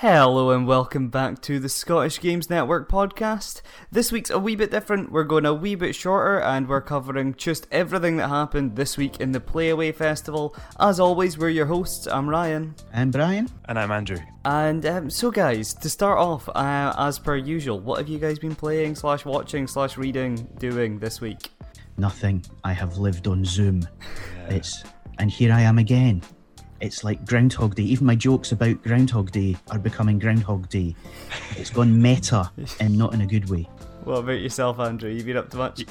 Hello and welcome back to the Scottish Games Network podcast. This week's a wee bit different. We're going a wee bit shorter and we're covering just everything that happened this week in the Playaway Festival. As always, we're your hosts. I'm Ryan. And Brian. And I'm Andrew. And um, so, guys, to start off, uh, as per usual, what have you guys been playing, slash watching, slash reading, doing this week? Nothing. I have lived on Zoom. Yeah. It's and here I am again it's like Groundhog Day. Even my jokes about Groundhog Day are becoming Groundhog Day. It's gone meta and not in a good way. What about yourself, Andrew? You been up to much?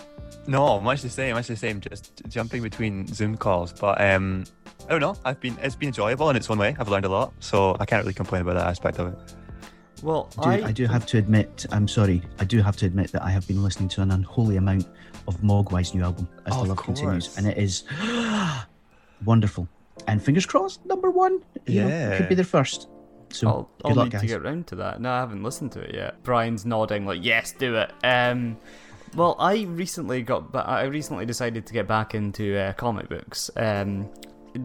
No, much the same. Much the same. Just jumping between Zoom calls, but um, I don't know. I've been it's been enjoyable in its own way. I've learned a lot, so I can't really complain about that aspect of it. Well, I do, I... I do have to admit, I'm sorry, I do have to admit that I have been listening to an unholy amount of Mogwai's new album as oh, the love continues, and it is wonderful and fingers crossed, number one. yeah, know, could be their first. So I'll, I'll luck, need guys. to get round to that. No, I haven't listened to it yet. Brian's nodding like, "Yes, do it." Um, well, I recently got, but I recently decided to get back into uh, comic books. Um,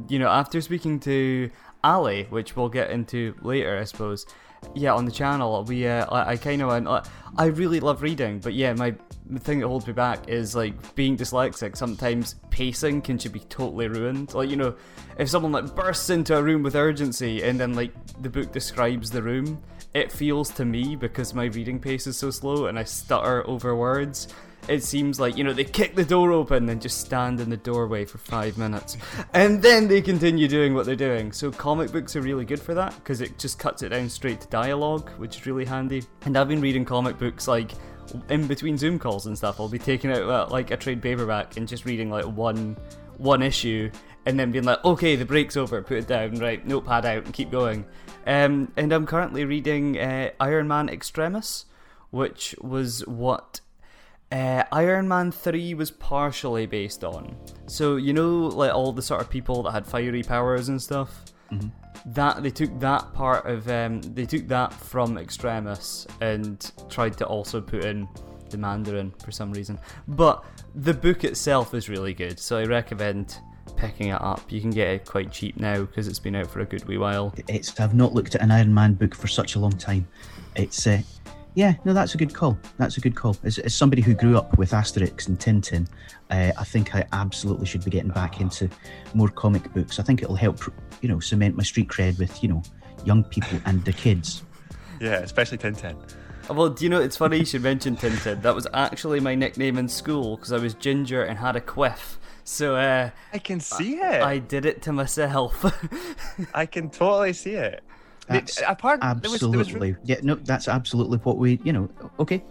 you know, after speaking to Ali, which we'll get into later, I suppose yeah, on the channel, we uh, I, I kind of went. Uh, I really love reading, but yeah, my the thing that holds me back is like being dyslexic. Sometimes pacing can just be totally ruined. Like you know, if someone like bursts into a room with urgency and then like the book describes the room, it feels to me because my reading pace is so slow and I stutter over words it seems like you know they kick the door open and just stand in the doorway for five minutes. And then they continue doing what they're doing. So comic books are really good for that because it just cuts it down straight to dialogue which is really handy. And i've been reading comic books like in between zoom calls and stuff i'll be taking out uh, like a trade paperback and just reading like one one issue and then being like okay the break's over put it down right notepad out and keep going. Um, and i'm currently reading uh, iron man extremis which was what uh, Iron Man 3 was partially based on. So, you know, like all the sort of people that had fiery powers and stuff? Mm-hmm. That they took that part of um, they took that from Extremis and tried to also put in the Mandarin for some reason. But the book itself is really good, so I recommend picking it up. You can get it quite cheap now because it's been out for a good wee while. It's I've not looked at an Iron Man book for such a long time. It's uh, yeah, no, that's a good call. That's a good call. As, as somebody who grew up with Asterix and Tintin, uh, I think I absolutely should be getting back into more comic books. I think it'll help, you know, cement my street cred with, you know, young people and the kids. Yeah, especially Tintin. Well, do you know, it's funny you should mention Tintin. That was actually my nickname in school because I was ginger and had a quiff. So uh, I can see it. I did it to myself. I can totally see it. That's apart, absolutely. There was, there was... Yeah, no, that's absolutely what we, you know, okay.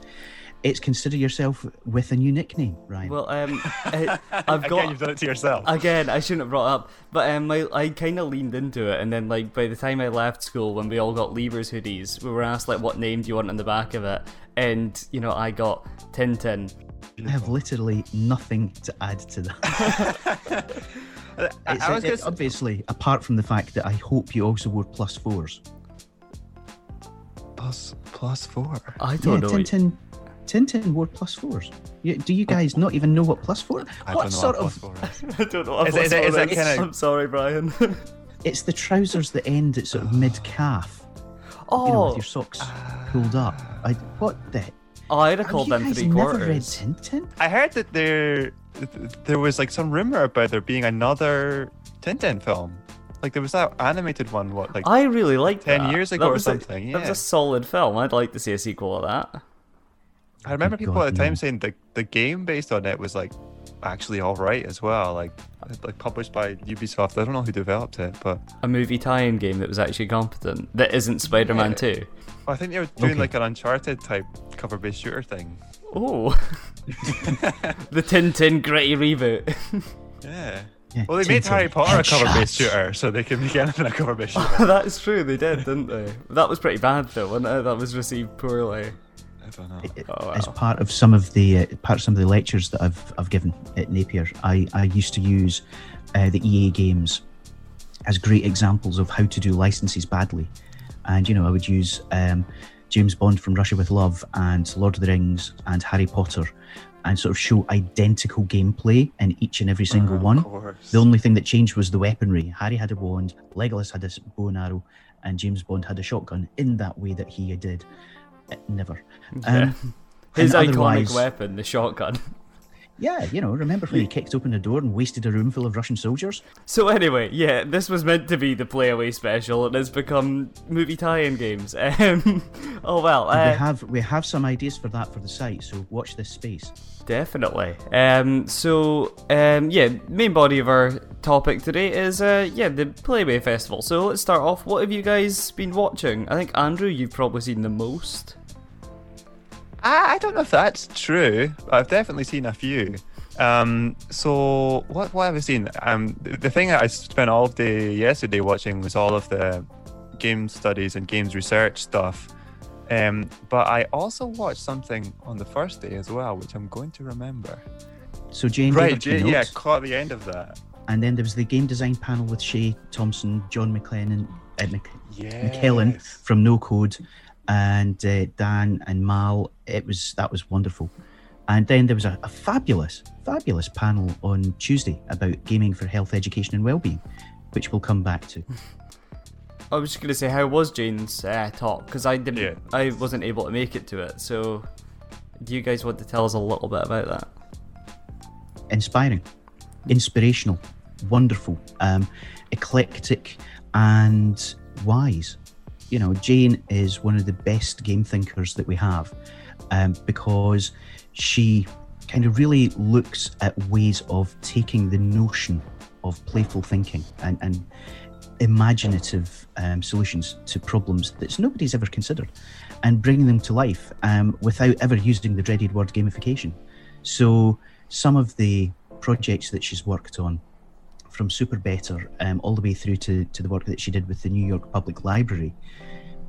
It's consider yourself with a new nickname, Ryan. Well, um, I've got. again, you've done it to yourself. Again, I shouldn't have brought up, but um, I, I kind of leaned into it, and then like by the time I left school, when we all got Leavers hoodies, we were asked like, "What name do you want on the back of it?" And you know, I got Tintin. I have literally nothing to add to that. It's, I was it, obviously, apart from the fact that I hope you also wore plus fours. Plus plus four. I don't yeah, know. Tintin, Tintin wore plus fours. do you guys not even know what plus four? I what don't know sort what of? Plus four is. I don't know. What is, plus it, is, it, is kind of... I'm sorry, Brian. it's the trousers that end at sort of mid calf. Oh, you know, with your socks uh, pulled up. I, what the? Oh, I'd have called them three quarters. Never read Tintin? I heard that there there was like some rumor about there being another Tintin film. Like there was that animated one, what like I really liked ten that. years ago that or something. A, yeah. That was a solid film. I'd like to see a sequel of that. I remember people God, at the time saying the the game based on it was like actually all right as well. Like like published by Ubisoft. I don't know who developed it, but a movie tie-in game that was actually competent that isn't Spider-Man yeah. Two. Well, I think they were doing okay. like an Uncharted type cover-based shooter thing. Oh, the Tintin gritty reboot. yeah. Yeah, well, they made Harry Potter a cover-based shooter, so they can make anything a cover-based shooter. That's true, they did, didn't they? That was pretty bad, though, wasn't it? That was received poorly. I. Oh, wow. As part of some of the uh, part of some of the lectures that I've I've given at Napier, I I used to use uh, the EA games as great examples of how to do licenses badly, and you know I would use um, James Bond from Russia with Love and Lord of the Rings and Harry Potter and sort of show identical gameplay in each and every single uh, one. The only thing that changed was the weaponry. Harry had a wand, Legolas had a bow and arrow, and James Bond had a shotgun in that way that he did. Uh, Never. Yeah. Um, His iconic weapon, the shotgun. Yeah, you know, remember when he kicked open the door and wasted a room full of Russian soldiers? So anyway, yeah, this was meant to be the playaway special, and it's become movie tie-in games. Um, oh well, uh, we have we have some ideas for that for the site, so watch this space. definitely. Um, so um, yeah, main body of our topic today is uh, yeah, the Playway Festival. So let's start off. What have you guys been watching? I think Andrew, you've probably seen the most. I, I don't know if that's true. I've definitely seen a few. Um, so what what have I seen? Um, the, the thing that I spent all day yesterday watching was all of the game studies and games research stuff. Um, but I also watched something on the first day as well, which I'm going to remember. So Jane, Right, yeah, keynote, yeah, caught the end of that. and then there was the game design panel with Shay Thompson, John McLennan, uh, Mc, Yeah, McKellan from No Code, and uh, Dan and Mal. It was that was wonderful. And then there was a, a fabulous, fabulous panel on Tuesday about gaming for health, education, and well-being, which we'll come back to. I was just gonna say, how was Jane's uh, talk? Because I didn't, Yeah. I wasn't able to make it to it. So, do you guys want to tell us a little bit about that? inspiring, inspirational, wonderful, um, eclectic, and wise. You know, Jane is one of the best game thinkers that we have um, because she kind of really looks at ways of taking the notion of playful thinking and, and imaginative um, solutions to problems that nobody's ever considered and bringing them to life um, without ever using the dreaded word gamification. So, some of the projects that she's worked on, from SuperBetter um, all the way through to, to the work that she did with the New York Public Library,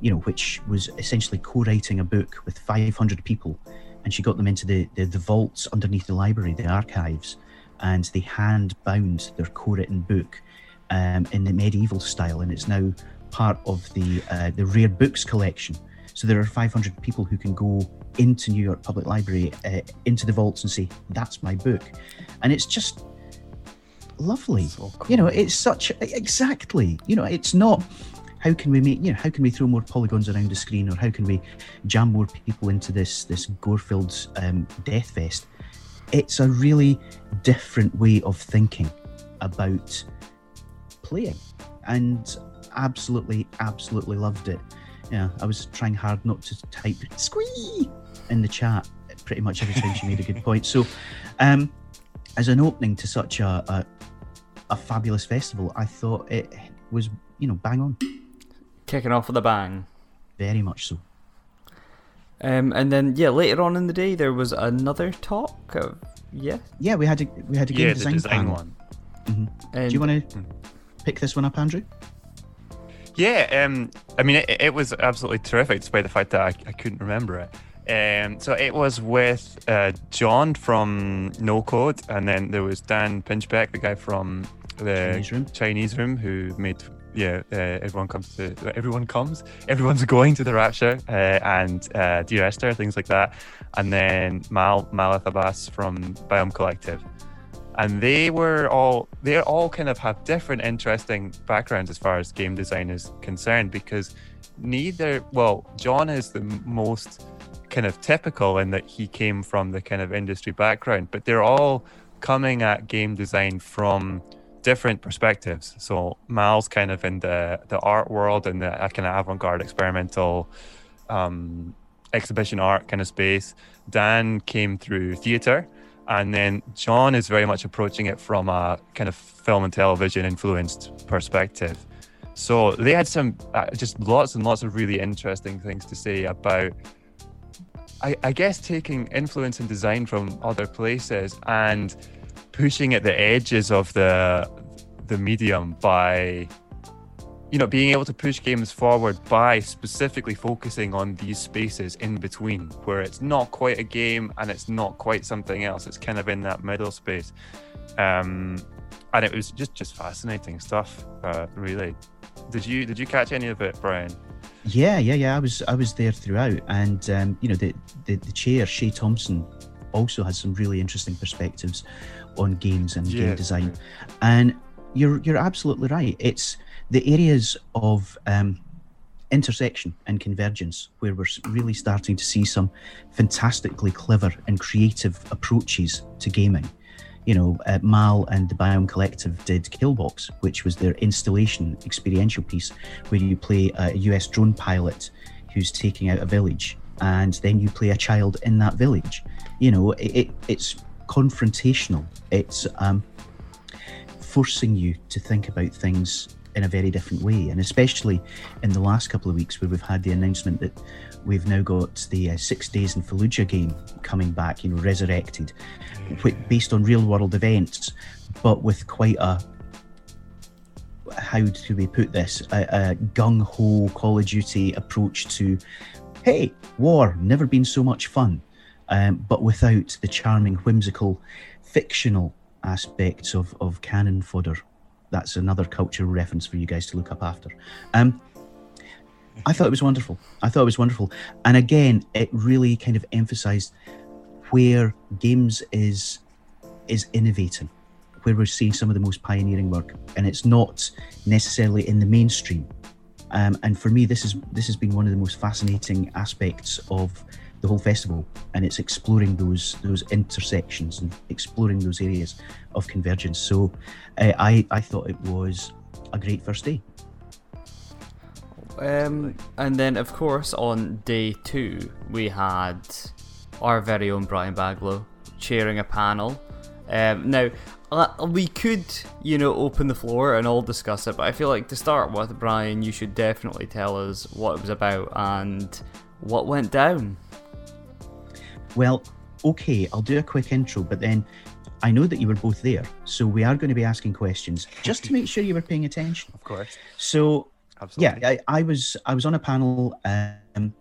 you know, which was essentially co writing a book with 500 people. And she got them into the, the, the vaults underneath the library, the archives, and they hand bound their co written book um, in the medieval style. And it's now part of the, uh, the rare books collection. So there are 500 people who can go into New York Public Library, uh, into the vaults, and say, "That's my book," and it's just lovely. So You know, it's such exactly. You know, it's not. How can we make? You know, how can we throw more polygons around the screen, or how can we jam more people into this this gore-filled um, death fest? It's a really different way of thinking about playing, and absolutely, absolutely loved it. Yeah, I was trying hard not to type "squee" in the chat pretty much every time she made a good point. So, um, as an opening to such a, a a fabulous festival, I thought it was you know bang on, Kicking off with a bang. very much so. Um, and then yeah, later on in the day there was another talk. Of, yeah. Yeah, we had a we had a game yeah, design, the design panel. one. And Do you want to pick this one up, Andrew? Yeah, um, I mean, it, it was absolutely terrific, despite the fact that I, I couldn't remember it. Um, so it was with uh, John from No Code, and then there was Dan Pinchbeck, the guy from the Chinese Room. Chinese Room, who made yeah, uh, everyone comes to everyone comes, everyone's going to the Rapture, uh, and uh, Dear Esther, things like that, and then Mal Malath Abbas from Biome Collective. And they were all they all kind of have different interesting backgrounds as far as game design is concerned because neither well john is the most kind of typical in that he came from the kind of industry background but they're all coming at game design from different perspectives so mal's kind of in the the art world and the kind of avant-garde experimental um exhibition art kind of space dan came through theater and then John is very much approaching it from a kind of film and television influenced perspective. So they had some uh, just lots and lots of really interesting things to say about, I, I guess, taking influence and design from other places and pushing at the edges of the the medium by you know being able to push games forward by specifically focusing on these spaces in between where it's not quite a game and it's not quite something else. It's kind of in that middle space. Um and it was just just fascinating stuff uh really. Did you did you catch any of it brian Yeah, yeah, yeah. I was I was there throughout, and um, you know the, the the chair Shay Thompson also has some really interesting perspectives on games and game Yeah. design, and you're you're absolutely right. It's the areas of um, intersection and convergence where we're really starting to see some fantastically clever and creative approaches to gaming. You know, uh, Mal and the Biome Collective did Killbox, which was their installation experiential piece where you play a US drone pilot who's taking out a village and then you play a child in that village. You know, it, it it's confrontational. It's um, forcing you to think about things in a very different way. And especially in the last couple of weeks, where we've had the announcement that we've now got the uh, Six Days in Fallujah game coming back, you know, resurrected, based on real world events, but with quite a how do we put this? A, a gung ho Call of Duty approach to, hey, war, never been so much fun, um, but without the charming, whimsical, fictional aspects of, of cannon fodder that's another cultural reference for you guys to look up after. Um, I thought it was wonderful. I thought it was wonderful, and again, it really kind of emphasised where games is is innovating, where we're seeing some of the most pioneering work, and it's not necessarily in the mainstream. Um, and for me, this is this has been one of the most fascinating aspects of the whole festival, and it's exploring those those intersections and exploring those areas of convergence. So, uh, I I thought it was a great first day. Um, and then of course on day two we had our very own Brian Baglow chairing a panel. Um, now uh, we could, you know, open the floor and all discuss it, but I feel like to start with, Brian, you should definitely tell us what it was about and what went down. Well, okay, I'll do a quick intro, but then I know that you were both there, so we are going to be asking questions just to make sure you were paying attention. Of course. So, Absolutely. yeah, I, I was I was on a panel um,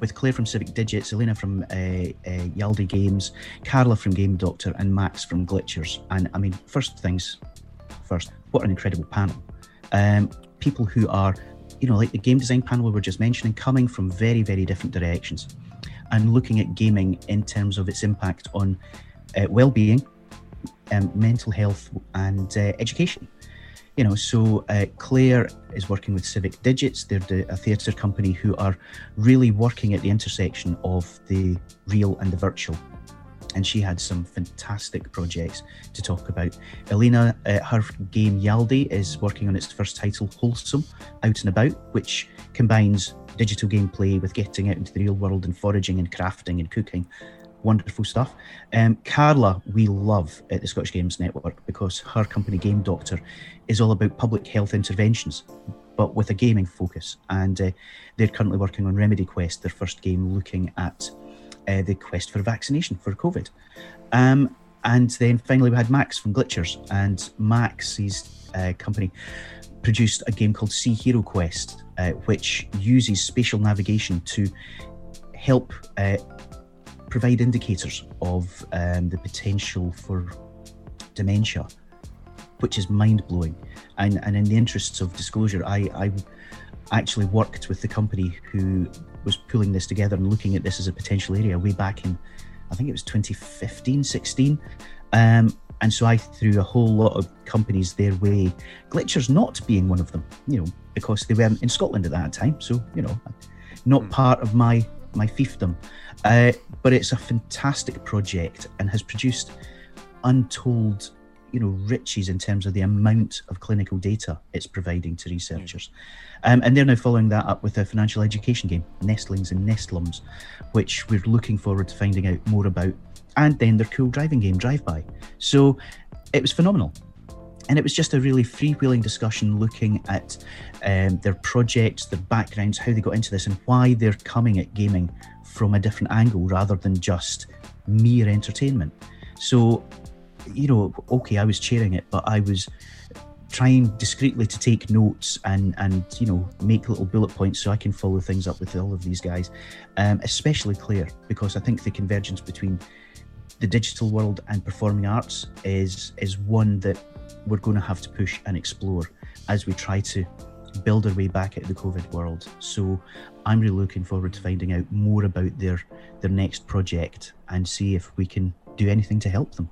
with Claire from Civic Digits, Elena from uh, uh, Yaldi Games, Carla from Game Doctor, and Max from Glitchers. And I mean, first things first, what an incredible panel! Um, people who are, you know, like the game design panel we were just mentioning, coming from very very different directions and looking at gaming in terms of its impact on uh, well-being, um, mental health, and uh, education. You know, so uh, Claire is working with Civic Digits. They're the, a theatre company who are really working at the intersection of the real and the virtual. And she had some fantastic projects to talk about. Elena, uh, her game Yaldi is working on its first title, Wholesome, Out and About, which combines digital gameplay with getting out into the real world and foraging and crafting and cooking. Wonderful stuff. Um, Carla, we love at the Scottish Games Network because her company Game Doctor is all about public health interventions, but with a gaming focus. And uh, they're currently working on Remedy Quest, their first game looking at uh, the quest for vaccination for COVID. Um, and then finally, we had Max from Glitchers, and Max's uh, company produced a game called Sea Hero Quest, uh, which uses spatial navigation to help uh, provide indicators of um, the potential for dementia, which is mind blowing. And, and in the interests of disclosure, I, I actually worked with the company who was pulling this together and looking at this as a potential area way back in, I think it was 2015, 16. Um, and so I threw a whole lot of companies their way, Glitchers not being one of them, you know, because they weren't in Scotland at that time. So, you know, not mm. part of my my fiefdom. Uh, but it's a fantastic project and has produced untold, you know, riches in terms of the amount of clinical data it's providing to researchers. Mm. Um, and they're now following that up with a financial education game, Nestlings and Nestlums, which we're looking forward to finding out more about and then their cool driving game Drive By. So it was phenomenal. And it was just a really freewheeling discussion looking at um, their projects, their backgrounds, how they got into this, and why they're coming at gaming from a different angle rather than just mere entertainment. So, you know, okay, I was chairing it, but I was trying discreetly to take notes and and you know make little bullet points so I can follow things up with all of these guys, um, especially Claire because I think the convergence between the digital world and performing arts is is one that we're going to have to push and explore as we try to build our way back into the COVID world. So I'm really looking forward to finding out more about their their next project and see if we can do anything to help them.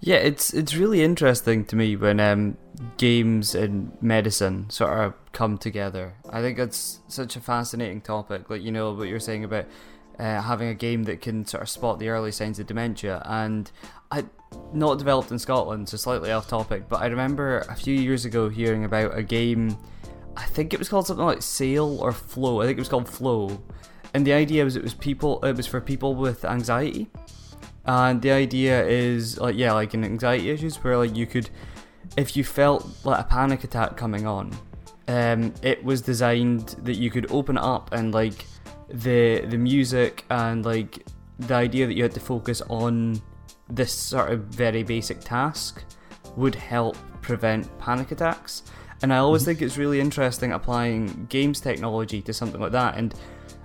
Yeah, it's it's really interesting to me when um, games and medicine sort of come together. I think it's such a fascinating topic. Like you know what you're saying about uh, having a game that can sort of spot the early signs of dementia, and I not developed in Scotland, so slightly off topic. But I remember a few years ago hearing about a game. I think it was called something like Sail or Flow. I think it was called Flow, and the idea was it was people. It was for people with anxiety and the idea is like yeah like in anxiety issues where like you could if you felt like a panic attack coming on um, it was designed that you could open up and like the the music and like the idea that you had to focus on this sort of very basic task would help prevent panic attacks and i always mm-hmm. think it's really interesting applying games technology to something like that and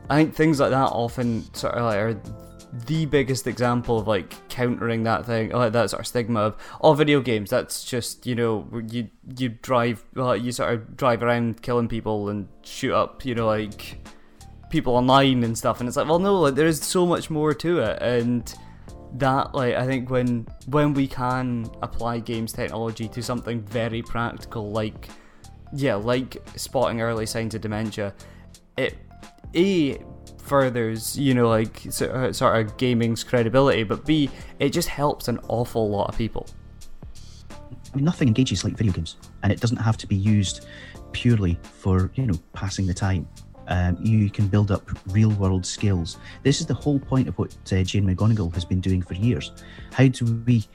i think things like that often sort of like are the biggest example of like countering that thing, like that sort of stigma of oh, video games. That's just you know you you drive well, you sort of drive around killing people and shoot up you know like people online and stuff. And it's like well, no, like there is so much more to it, and that like I think when when we can apply games technology to something very practical like yeah like spotting early signs of dementia, it a furthers, you know, like uh, sort of gaming's credibility, but B, it just helps an awful lot of people. I mean, nothing engages like video games, and it doesn't have to be used purely for you know passing the time. Um, you can build up real world skills. This is the whole point of what uh, Jane McGonigal has been doing for years. How do we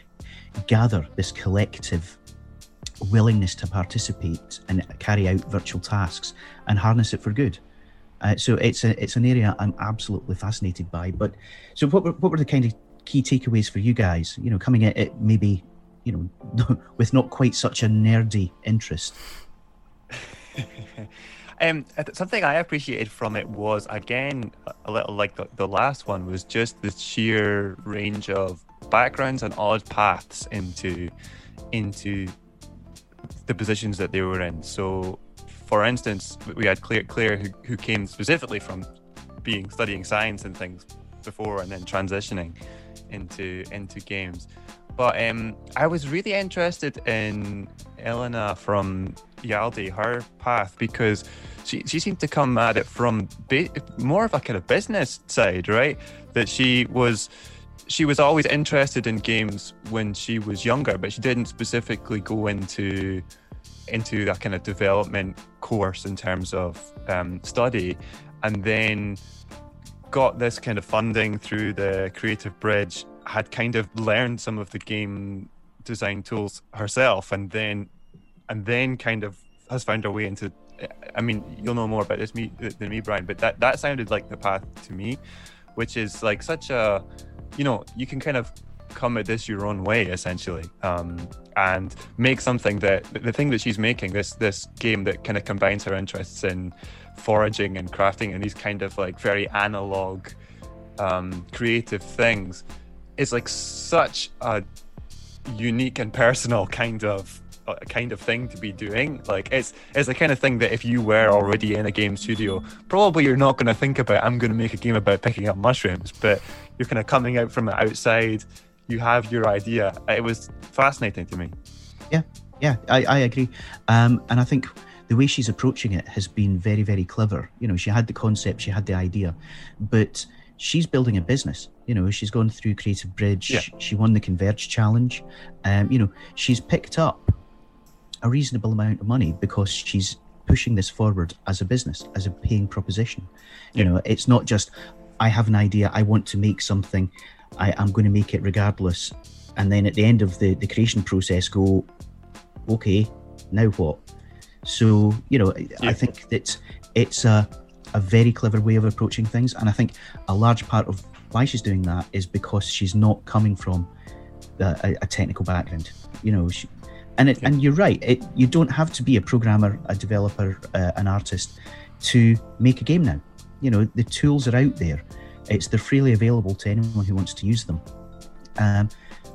gather this collective willingness to participate and carry out virtual tasks and harness it for good? Uh, so it's a it's an area I'm absolutely fascinated by. But so what were, what were the kind of key takeaways for you guys? You know, coming at it maybe you know with not quite such a nerdy interest. um, something I appreciated from it was again a little like the, the last one was just the sheer range of backgrounds and odd paths into into the positions that they were in. So for instance, we had Claire, Claire who, who came specifically from being studying science and things before and then transitioning into into games. But um, I was really interested in Elena from Yaldi, her path, because she, she seemed to come at it from more of a kind of business side, right? That she was she was always interested in games when she was younger, but she didn't specifically go into into that kind of development course in terms of um, study, and then got this kind of funding through the Creative Bridge. Had kind of learned some of the game design tools herself, and then and then kind of has found her way into. I mean, you'll know more about this me than me, Brian, but that that sounded like the path to me, which is like such a, you know, you can kind of come at this your own way essentially um, and make something that the thing that she's making this this game that kind of combines her interests in foraging and crafting and these kind of like very analog um, creative things is like such a unique and personal kind of uh, kind of thing to be doing. Like it's it's the kind of thing that if you were already in a game studio, probably you're not going to think about. I'm going to make a game about picking up mushrooms, but you're kind of coming out from the outside you have your idea. It was fascinating to me. Yeah, yeah, I, I agree. Um, and I think the way she's approaching it has been very, very clever. You know, she had the concept, she had the idea, but she's building a business. You know, she's gone through Creative Bridge, yeah. she won the Converge Challenge. Um, you know, she's picked up a reasonable amount of money because she's pushing this forward as a business, as a paying proposition. You yeah. know, it's not just, I have an idea, I want to make something, I, am going to make it regardless. And then at the end of the, the creation process, go, okay, now what? So, you know, yeah. I think that it's a, a very clever way of approaching things. And I think a large part of why she's doing that is because she's not coming from a, a technical background. You know, she, and it, yeah. and you're right. It, you don't have to be a programmer, a developer, uh, an artist to make a game now. You know, the tools are out there. It's they're freely available to anyone who wants to use them. Um,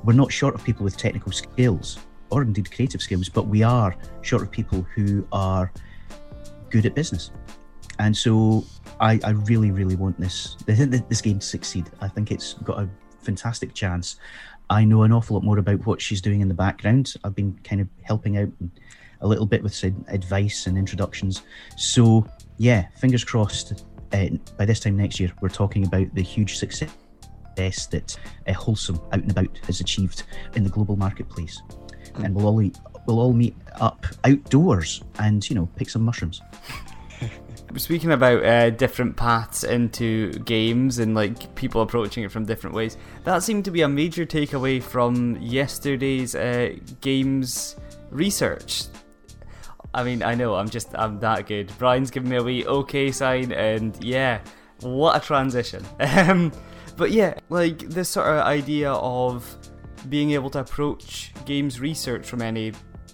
we're not short of people with technical skills or indeed creative skills, but we are short of people who are good at business. And so I, I really, really want this this game to succeed. I think it's got a fantastic chance. I know an awful lot more about what she's doing in the background. I've been kind of helping out a little bit with some advice and introductions. So, yeah, fingers crossed. Uh, by this time next year, we're talking about the huge success that uh, Wholesome Out and About has achieved in the global marketplace. Mm. And we'll all, eat, we'll all meet up outdoors and, you know, pick some mushrooms. Speaking about uh, different paths into games and like people approaching it from different ways, that seemed to be a major takeaway from yesterday's uh, games research. I mean, I know I'm just I'm that good. Brian's giving me a wee okay sign, and yeah, what a transition. Um, but yeah, like this sort of idea of being able to approach games research from any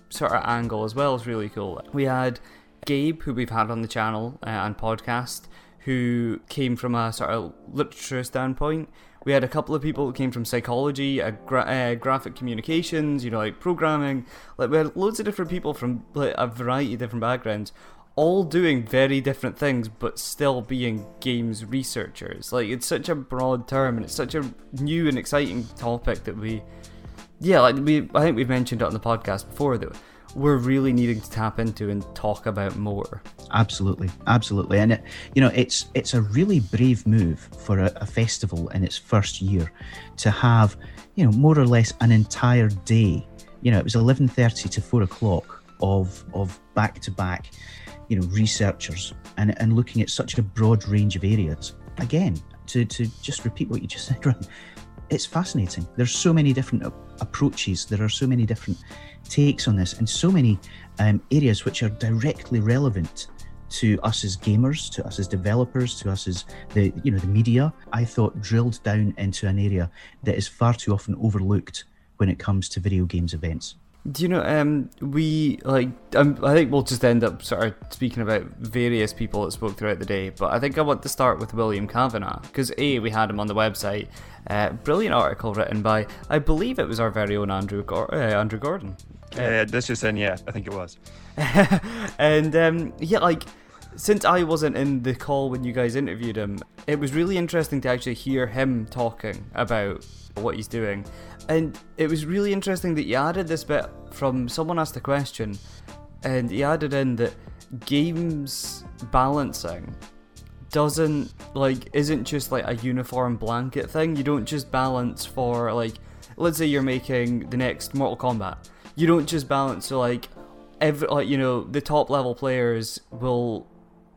sort of angle as well is really cool. We had Gabe, who we've had on the channel uh, and podcast, who came from a sort of literature standpoint. We had a couple of people who came from psychology, gra- uh, graphic communications, you know, like programming. Like we had loads of different people from like a variety of different backgrounds, all doing very different things, but still being games researchers. Like it's such a broad term, and it's such a new and exciting topic that we, yeah, like we, I think we've mentioned it on the podcast before that we're really needing to tap into and talk about more. Absolutely, absolutely, and it, you know, it's it's a really brave move for a, a festival in its first year to have, you know, more or less an entire day. You know, it was eleven thirty to four o'clock of of back to back, you know, researchers and and looking at such a broad range of areas. Again, to to just repeat what you just said, it's fascinating. There's so many different approaches. There are so many different takes on this and so many um, areas which are directly relevant to us as gamers, to us as developers, to us as the you know the media. I thought drilled down into an area that is far too often overlooked when it comes to video games events. Do you know? Um, we like. Um, I think we'll just end up sort of speaking about various people that spoke throughout the day. But I think I want to start with William Kavanagh because a we had him on the website. Uh, brilliant article written by I believe it was our very own Andrew uh, Andrew Gordon. Yeah, this just saying, yeah, I think it was. and um, yeah, like since I wasn't in the call when you guys interviewed him, it was really interesting to actually hear him talking about what he's doing. And it was really interesting that you added this bit from someone asked a question, and he added in that games balancing doesn't like isn't just like a uniform blanket thing. You don't just balance for like let's say you're making the next Mortal Kombat you don't just balance so like every like you know the top level players will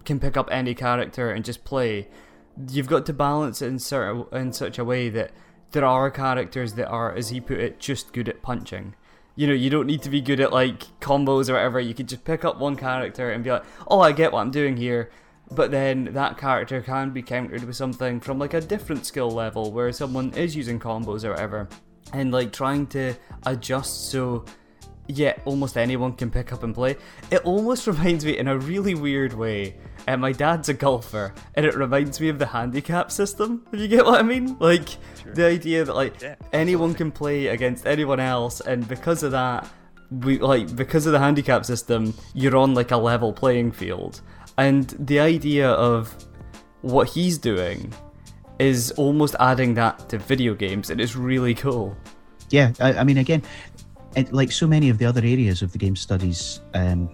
can pick up any character and just play. You've got to balance it in certain in such a way that there are characters that are, as he put it, just good at punching. You know, you don't need to be good at like combos or whatever. You could just pick up one character and be like, "Oh, I get what I'm doing here." But then that character can be countered with something from like a different skill level where someone is using combos or whatever, and like trying to adjust so yeah, almost anyone can pick up and play. It almost reminds me in a really weird way. Uh, my dad's a golfer, and it reminds me of the handicap system. If you get what I mean, like sure. the idea that like yeah, anyone can play against anyone else, and because of that, we like because of the handicap system, you're on like a level playing field. And the idea of what he's doing is almost adding that to video games, and it's really cool. Yeah, I, I mean, again, it, like so many of the other areas of the game studies um,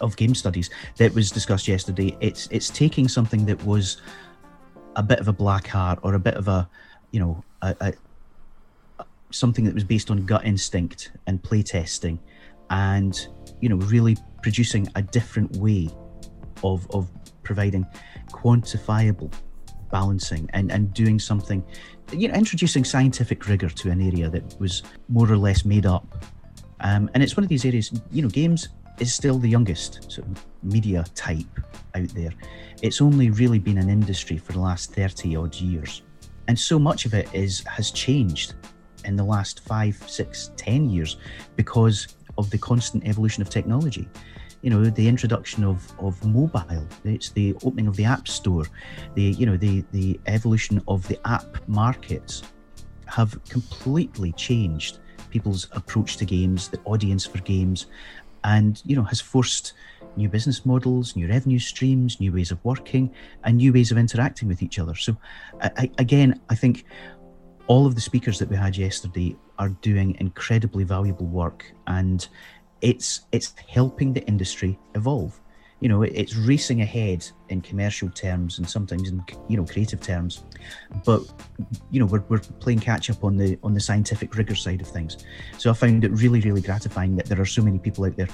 of game studies that was discussed yesterday, it's it's taking something that was a bit of a black heart or a bit of a you know a, a, something that was based on gut instinct and playtesting, and you know really producing a different way of of providing quantifiable balancing and and doing something you know introducing scientific rigor to an area that was more or less made up um, and it's one of these areas, you know, games is still the youngest sort of media type out there. It's only really been an industry for the last 30 odd years. And so much of it is has changed in the last five, six, ten years because of the constant evolution of technology. You know, the introduction of, of mobile, it's the opening of the app store, the you know, the the evolution of the app markets have completely changed people's approach to games, the audience for games, and you know has forced new business models, new revenue streams, new ways of working, and new ways of interacting with each other. So, I, again, I think all of the speakers that we had yesterday are doing incredibly valuable work, and it's it's helping the industry evolve you know it's racing ahead in commercial terms and sometimes in you know creative terms. But you know we're, we're playing catch up on the on the scientific rigor side of things. So i found it really really gratifying that there are so many people out there.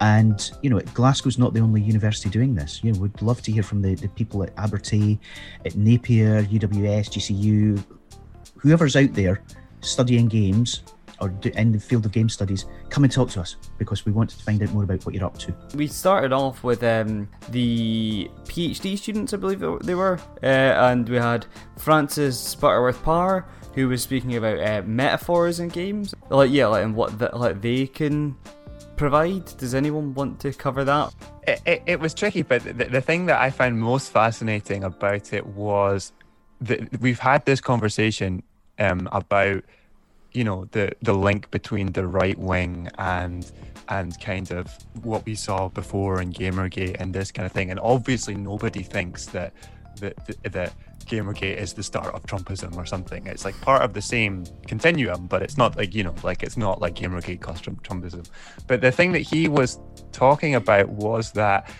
And you know glasgow's not the only university doing this. You know we'd love to hear from the, the people at abertay at napier uws gcu whoever's out there studying games or in the field of game studies, come and talk to us because we want to find out more about what you're up to. We started off with um, the PhD students, I believe they were, uh, and we had Francis Butterworth Parr, who was speaking about uh, metaphors in games, like yeah, like and what the, like they can provide. Does anyone want to cover that? It, it, it was tricky, but the, the thing that I found most fascinating about it was that we've had this conversation um, about you know the the link between the right wing and and kind of what we saw before in Gamergate and this kind of thing. And obviously, nobody thinks that that that Gamergate is the start of Trumpism or something. It's like part of the same continuum, but it's not like you know, like it's not like Gamergate caused Trumpism. But the thing that he was talking about was that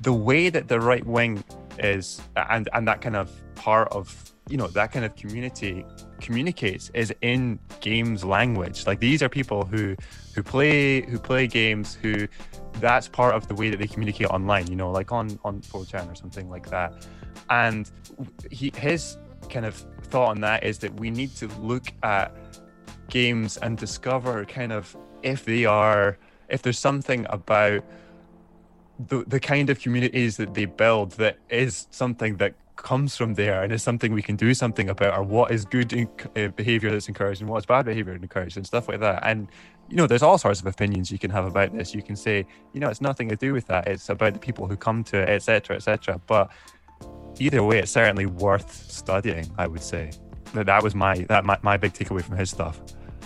the way that the right wing is, and and that kind of part of you know that kind of community communicates is in games language. Like these are people who who play who play games who that's part of the way that they communicate online you know like on on 4chan or something like that. And he his kind of thought on that is that we need to look at games and discover kind of if they are if there's something about the the kind of communities that they build that is something that comes from there and is something we can do something about or what is good uh, behavior that's encouraged and what's bad behavior encouraged and stuff like that. And you know there's all sorts of opinions you can have about this. You can say you know it's nothing to do with that. It's about the people who come to it etc etc but either way it's certainly worth studying i would say. That that was my that my, my big takeaway from his stuff.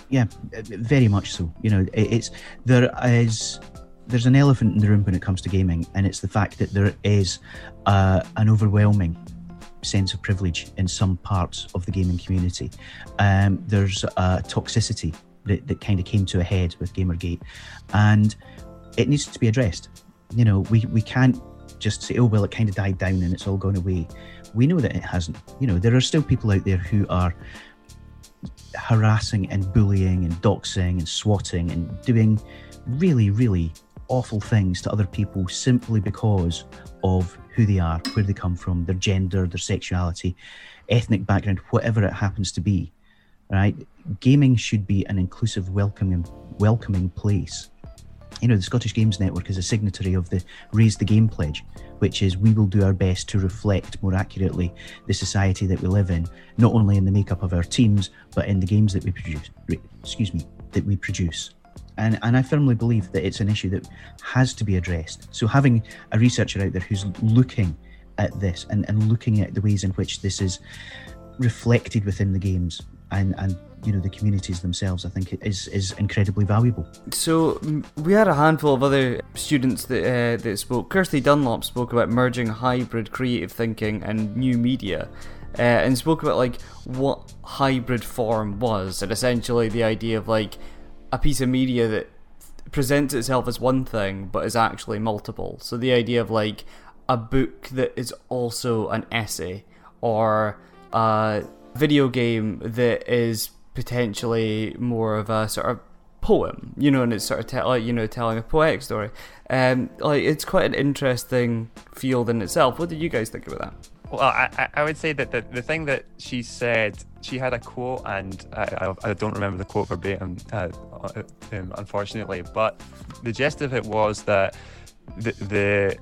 Yeah very much so. You know it's there is there's an elephant in the room when it comes to gaming, and it's the fact that there is uh, an overwhelming sense of privilege in some parts of the gaming community. Um, there's a toxicity that, that kind of came to a head with Gamergate, and it needs to be addressed. You know, we, we can't just say, oh, well, it kind of died down and it's all gone away. We know that it hasn't. You know, there are still people out there who are harassing and bullying and doxing and swatting and doing really, really awful things to other people simply because of who they are, where they come from, their gender, their sexuality, ethnic background, whatever it happens to be. Right? Gaming should be an inclusive, welcoming, welcoming place. You know, the Scottish Games Network is a signatory of the Raise the Game pledge, which is we will do our best to reflect more accurately the society that we live in, not only in the makeup of our teams, but in the games that we produce. Excuse me, that we produce. And, and I firmly believe that it's an issue that has to be addressed. So having a researcher out there who's looking at this and, and looking at the ways in which this is reflected within the games and, and you know the communities themselves, I think is is incredibly valuable. So we had a handful of other students that uh, that spoke. Kirsty Dunlop spoke about merging hybrid creative thinking and new media. Uh, and spoke about like what hybrid form was and essentially the idea of like a piece of media that presents itself as one thing but is actually multiple. So the idea of like a book that is also an essay or a video game that is potentially more of a sort of poem, you know, and it's sort of te- like you know telling a poetic story. Um, like it's quite an interesting field in itself. What did you guys think about that? Well, I, I would say that the, the thing that she said, she had a quote, and I, I don't remember the quote verbatim, uh, uh, um, unfortunately, but the gist of it was that the, the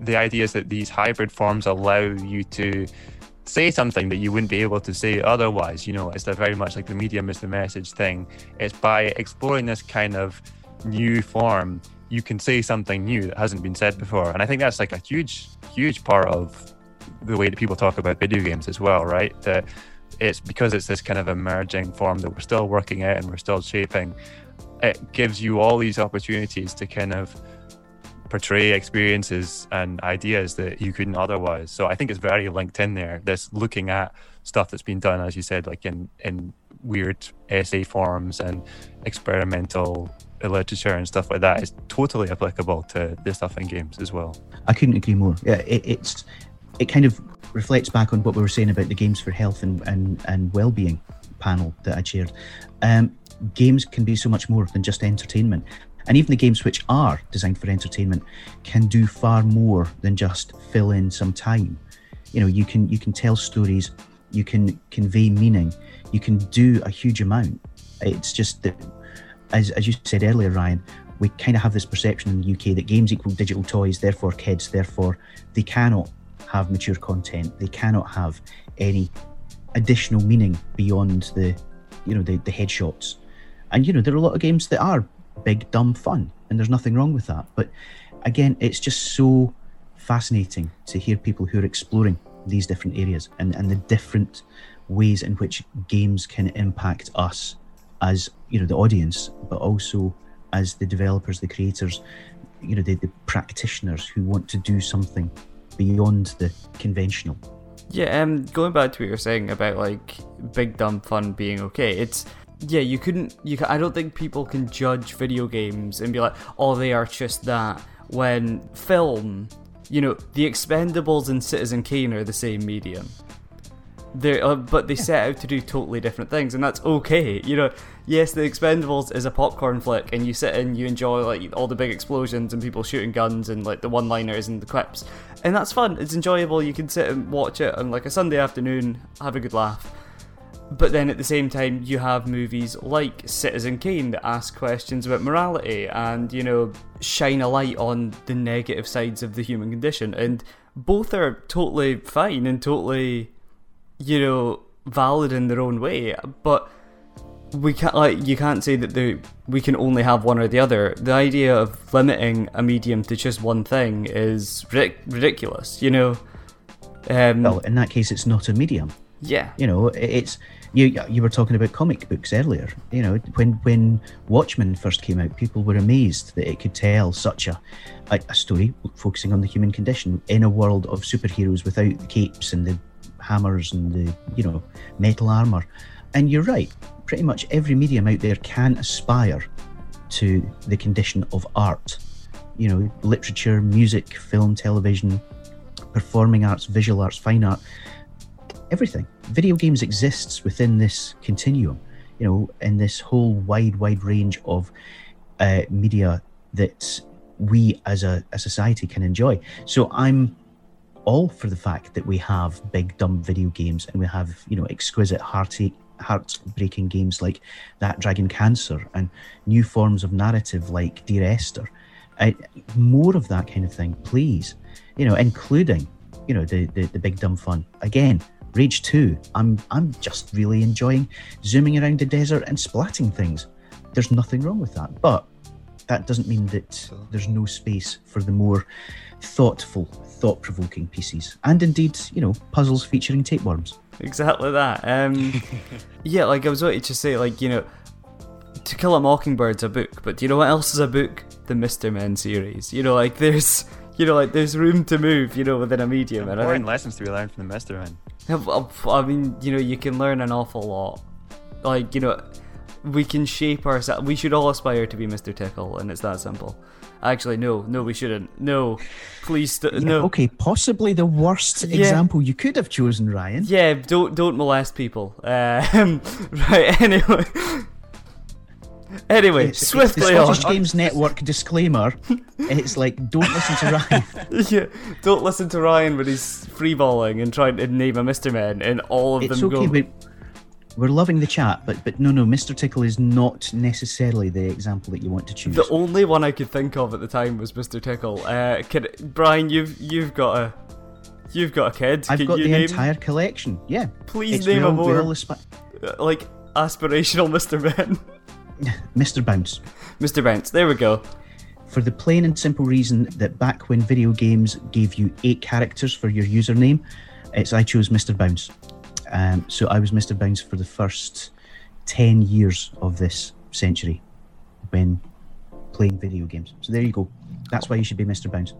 the idea is that these hybrid forms allow you to say something that you wouldn't be able to say otherwise. You know, it's very much like the medium is the message thing. It's by exploring this kind of new form, you can say something new that hasn't been said before. And I think that's like a huge, huge part of the way that people talk about video games as well, right? That it's because it's this kind of emerging form that we're still working out and we're still shaping. It gives you all these opportunities to kind of portray experiences and ideas that you couldn't otherwise. So I think it's very linked in there. This looking at stuff that's been done, as you said, like in in weird essay forms and experimental literature and stuff like that is totally applicable to the stuff in games as well. I couldn't agree more. Yeah, it, it's it kind of reflects back on what we were saying about the games for health and and, and well-being panel that I chaired. Um, games can be so much more than just entertainment. And even the games which are designed for entertainment can do far more than just fill in some time. You know, you can you can tell stories, you can convey meaning, you can do a huge amount. It's just that, as as you said earlier, Ryan, we kind of have this perception in the UK that games equal digital toys, therefore kids, therefore they cannot have mature content, they cannot have any additional meaning beyond the, you know, the the headshots. And you know, there are a lot of games that are big, dumb fun, and there's nothing wrong with that. But again, it's just so fascinating to hear people who are exploring these different areas and, and the different ways in which games can impact us as you know the audience, but also as the developers, the creators, you know, the, the practitioners who want to do something beyond the conventional. Yeah, um, going back to what you're saying about like big dumb fun being okay, it's yeah, you couldn't. You I don't think people can judge video games and be like, oh, they are just that. When film, you know, The Expendables and Citizen Kane are the same medium. They uh, but they set out to do totally different things, and that's okay. You know, yes, The Expendables is a popcorn flick, and you sit and you enjoy like all the big explosions and people shooting guns and like the one-liners and the quips, and that's fun. It's enjoyable. You can sit and watch it on like a Sunday afternoon, have a good laugh. But then at the same time, you have movies like Citizen Kane that ask questions about morality and, you know, shine a light on the negative sides of the human condition. And both are totally fine and totally, you know, valid in their own way. But we can't, like, you can't say that the, we can only have one or the other. The idea of limiting a medium to just one thing is ridic- ridiculous, you know? Um, Well, in that case, it's not a medium. yeah. You know, it's you. You were talking about comic books earlier. You know, when when Watchmen first came out, people were amazed that it could tell such a a, a story focusing on the human condition in a world of superheroes without the capes and the hammers and the you know metal armor. And you're right. Pretty much every medium out there can aspire to the condition of art. You know, literature, music, film, television, performing arts, visual arts, fine art everything. Video games exists within this continuum, you know, in this whole wide, wide range of uh, media that we as a, a society can enjoy. So I'm all for the fact that we have big dumb video games and we have you know exquisite heartache heart-breaking games like that dragon cancer and new forms of narrative like dear esther. I, more of that kind of thing please. You know including you know the, the the big dumb fun. Again rage 2 i'm i'm just really enjoying zooming around the desert and splatting things. There's nothing wrong with that but that doesn't mean that there's no space for the more thoughtful thought-provoking pieces and indeed you know puzzles featuring tapeworms Exactly that. Um, yeah, like I was wanting to say, like you know, To Kill a Mockingbird's a book, but do you know what else is a book? The Mister Men series. You know, like there's, you know, like there's room to move, you know, within a medium. And I think, lessons to be learned from the Mister Men. I mean, you know, you can learn an awful lot. Like you know, we can shape ourselves. We should all aspire to be Mister Tickle, and it's that simple. Actually, no, no, we shouldn't. No, please, st- Yeah, no. okay possibly the worst Yeah. example you could have chosen ryan Yeah, don't don't molest people. Um, right. Anyway. Anyway, It's- it's swiftly the on. Scottish Games Network disclaimer. It's like don't listen to Ryan. yeah, don't listen to Ryan when he's freeballing and trying to name a Mister Man, and all of It's them okay. go. We, we're loving the chat, but but no, no, Mr. Tickle is not necessarily the example that you want to choose. The only one I could think of at the time was Mister Tickle. Uh, can, Brian, you've you've got a you've got a kid. I've Can got you the name entire collection. Yeah, Please It's name a more aspi- like aspirational Mister Man. Mr. Bounce. Mister Bounce. There we go. For the plain and simple reason that back when video games gave you eight characters for your username, it's I chose Mr. Bounce. Um, so I was Mr. Bounce for the first ten years of this century when playing video games. So there you go. That's why you should be Mr. Bounce,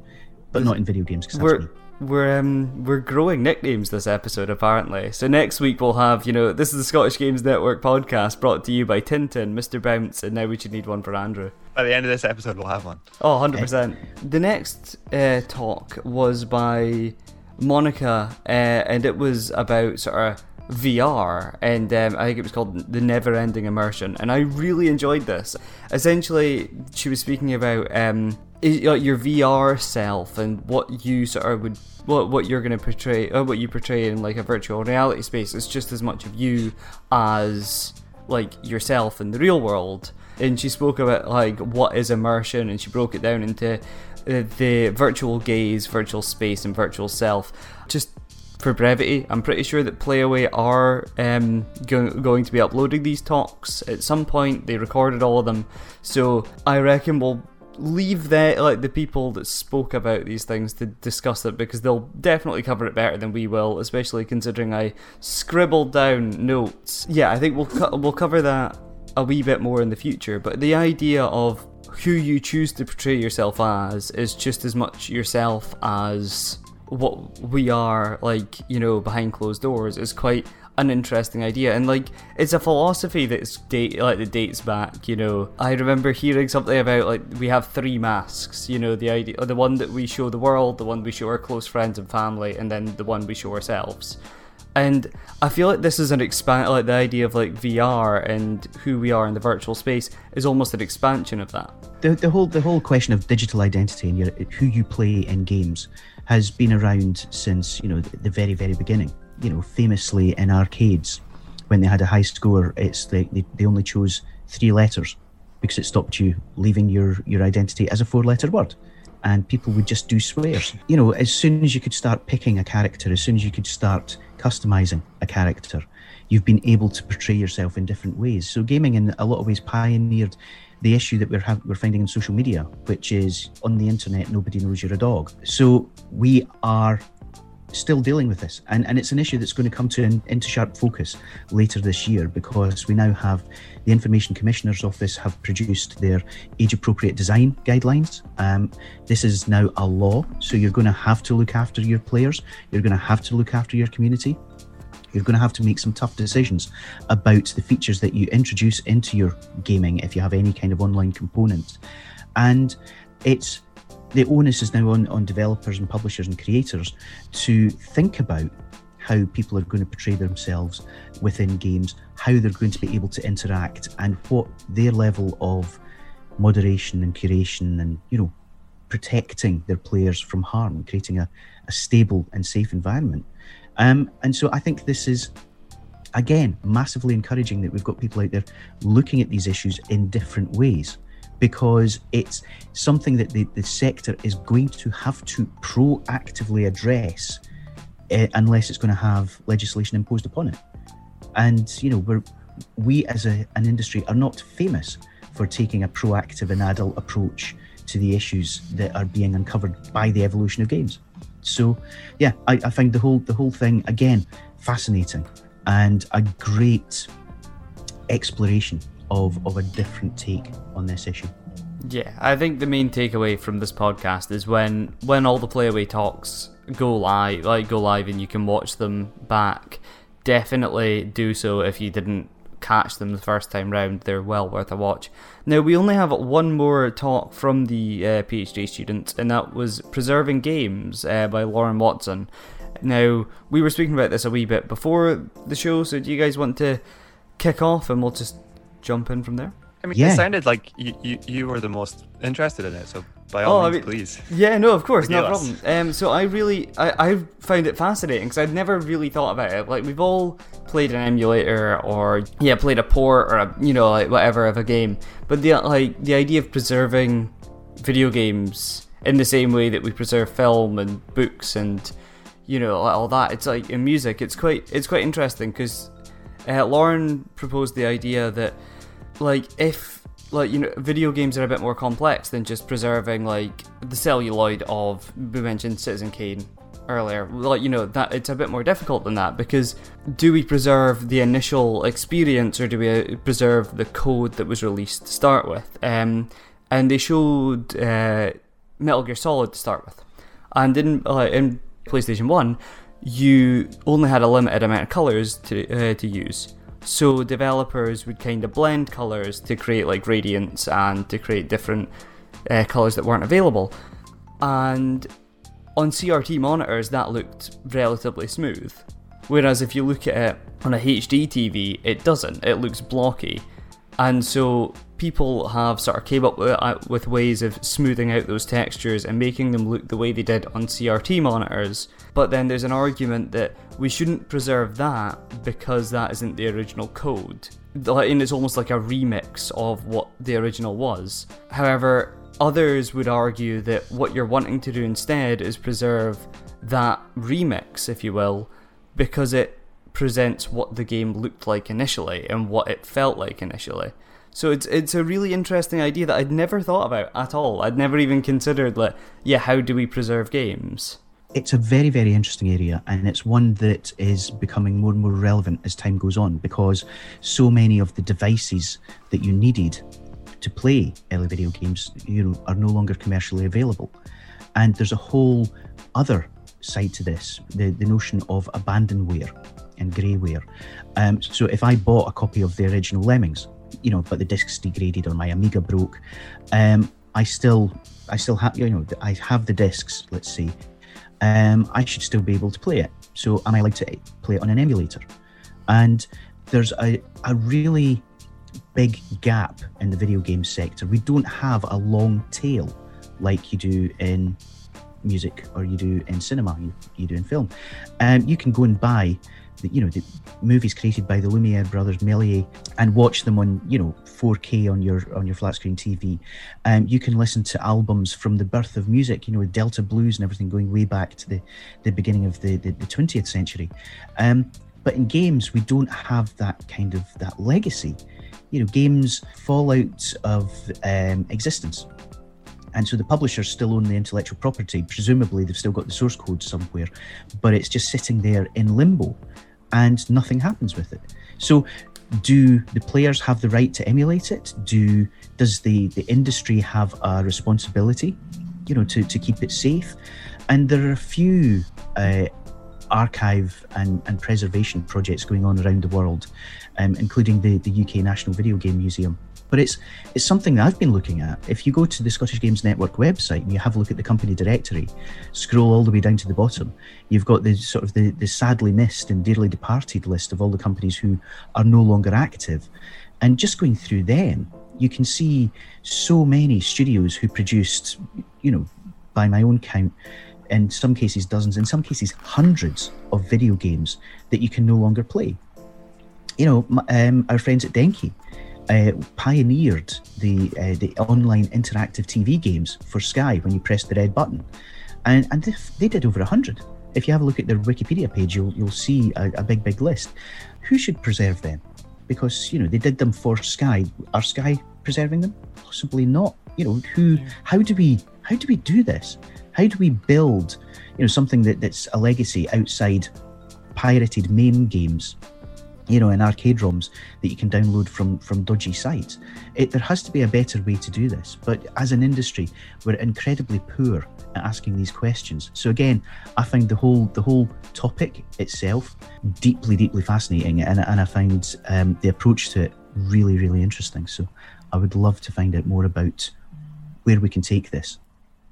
but not in video games because that's We're me. we're um, we're growing nicknames this episode apparently. So next week we'll have you know this is the Scottish Games Network podcast brought to you by Tintin, Mr. Bounce, and now we should need one for Andrew. By the end of this episode, we'll have one. Oh, 100 percent. The next uh, talk was by Monica, uh, and it was about sort of VR, and um, I think it was called The Never Ending Immersion, and I really enjoyed this. Essentially, she was speaking about um, your VR self and what you sort of would what what you're going to portray or what you portray in like a virtual reality space is just as much of you as like yourself in the real world and she spoke about like what is immersion and she broke it down into uh, the virtual gaze virtual space and virtual self just for brevity, I'm pretty sure that Playaway are um, go- going to be uploading these talks at some point. They recorded all of them, so I reckon we'll leave that like the people that spoke about these things to discuss it because they'll definitely cover it better than we will, especially considering I scribbled down notes. Yeah, I think we'll co- we'll cover that a wee bit more in the future. But the idea of who you choose to portray yourself as is just as much yourself as what we are like you know behind closed doors is quite an interesting idea. And like it's a philosophy that's date like that dates back you know. I remember hearing something about like we have three masks you know the idea the one that we show the world the one we show our close friends and family and then the one we show ourselves and I feel like this is an expand like the idea of like VR and who we are in the virtual space is almost an expansion of that. The, the whole the whole question of digital identity and your, who you play in games has been around since you know the, very very beginning. You know, famously in arcades, when they had a high score, it's the, they, they only chose three letters because it stopped you leaving your your identity as a four letter word and people would just do swears. You know, as soon as you could start picking a character, as soon as you could start customizing a character, you've been able to portray yourself in different ways. So gaming, in a lot of ways, pioneered the issue that we're ha- we're finding in social media, which is on the internet, nobody knows you're a dog. So we are still dealing with this, and and it's an issue that's going to come to an, into sharp focus later this year because we now have the Information Commissioner's Office have produced their age-appropriate design guidelines. Um, this is now a law, so you're going to have to look after your players. You're going to have to look after your community you're going to have to make some tough decisions about the features that you introduce into your gaming if you have any kind of online component. And it's the onus is now on, on developers and publishers and creators to think about how people are going to portray themselves within games, how they're going to be able to interact, and what their level of moderation and curation and, you know, protecting their players from harm, creating a, a stable and safe environment. Um, and so I think this is, again, massively encouraging that we've got people out there looking at these issues in different ways because it's something that the, the sector is going to have to proactively address uh, unless it's going to have legislation imposed upon it. And, you know, we're, we as a, an industry are not famous for taking a proactive and adult approach to the issues that are being uncovered by the evolution of games. So, yeah, I, I find the whole the whole thing again fascinating and a great exploration of of a different take on this issue. Yeah, I think the main takeaway from this podcast is when when all the playaway talks go live, like go live, and you can watch them back. Definitely do so if you didn't catch them the first time round. They're well worth a watch. Now, we only have one more talk from the uh, PhD student, and that was Preserving Games uh, by Lauren Watson. Now, we were speaking about this a wee bit before the show, so do you guys want to kick off and we'll just jump in from there? I mean, yeah. it sounded like you, you, you were the most interested in it, so by all oh, means, I mean, please. Yeah, no, of course, no problem. Um, so I really, I, I found it fascinating because I'd never really thought about it. Like we've all played an emulator or yeah, played a port or a, you know like whatever of a game, but the like the idea of preserving video games in the same way that we preserve film and books and you know all that, it's like in music, it's quite it's quite interesting because uh, Lauren proposed the idea that like if like you know video games are a bit more complex than just preserving like the celluloid of we mentioned Citizen Kane earlier like you know that it's a bit more difficult than that because do we preserve the initial experience or do we uh, preserve the code that was released to start with um, and they showed uh, Metal Gear Solid to start with and in uh, in PlayStation 1, you only had a limited amount of colors to, uh, to use. So developers would kind of blend colors to create like gradients and to create different uh, colors that weren't available. And on CRT monitors, that looked relatively smooth. Whereas if you look at it on a HD TV, it doesn't. It looks blocky. And so people have sort of came up with, uh, with ways of smoothing out those textures and making them look the way they did on CRT monitors. But then there's an argument that we shouldn't preserve that because that isn't the original code. And it's almost like a remix of what the original was. However, others would argue that what you're wanting to do instead is preserve that remix, if you will, because it presents what the game looked like initially and what it felt like initially. So it's it's a really interesting idea that I'd never thought about at all. I'd never even considered like, yeah, how do we preserve games? It's a very, very interesting area, and it's one that is becoming more and more relevant as time goes on because so many of the devices that you needed to play early video games, you know, are no longer commercially available. And there's a whole other side to this, the, the notion of abandonware and greyware. Um, so if I bought a copy of the original Lemmings, you know, but the discs degraded or my Amiga broke, um, I still, I still have, you know, I have the discs. Let's see, um, I should still be able to play it. So am I like to play it on an emulator? And there's a, a really big gap in the video game sector. We don't have a long tail like you do in music or you do in cinema, you, you do in film. Um, you can go and buy the, you know the movies created by the Lumiere brothers, Méliès, and watch them on you know 4K on your on your flat screen TV. Um, you can listen to albums from the birth of music, you know, Delta blues and everything going way back to the the beginning of the the, the 20th century. Um, but in games, we don't have that kind of that legacy. You know, games fall out of um, existence. And so the publishers still own the intellectual property. Presumably, they've still got the source code somewhere, but it's just sitting there in limbo and nothing happens with it. So, do the players have the right to emulate it? Do does the the industry have a responsibility, you know, to to keep it safe? And there are a few uh, archive and, and preservation projects going on around the world, um, including the the UK National Video Game Museum but it's it's something that I've been looking at. If you go to the Scottish Games Network website and you have a look at the company directory, scroll all the way down to the bottom, you've got the sort of the, the sadly missed and dearly departed list of all the companies who are no longer active. And just going through them, you can see so many studios who produced, you know, by my own count, in some cases dozens, in some cases hundreds of video games that you can no longer play. You know, um, our friends at Denki, uh, pioneered the uh, the online interactive TV games for Sky when you press the red button, and and they did over hundred. If you have a look at their Wikipedia page, you'll you'll see a, a, big big list. Who should preserve them? Because you know they did them for Sky. Are Sky preserving them? Possibly not. You know who? How do we how do we do this? How do we build you know something that, that's a legacy outside pirated main games you know, in arcade ROMs that you can download from from dodgy sites. It, there has to be a better way to do this. But as an industry, we're incredibly poor at asking these questions. So again, I find the whole the whole topic itself deeply, deeply fascinating, and, and I find um, the approach to it really, really interesting. So I would love to find out more about where we can take this.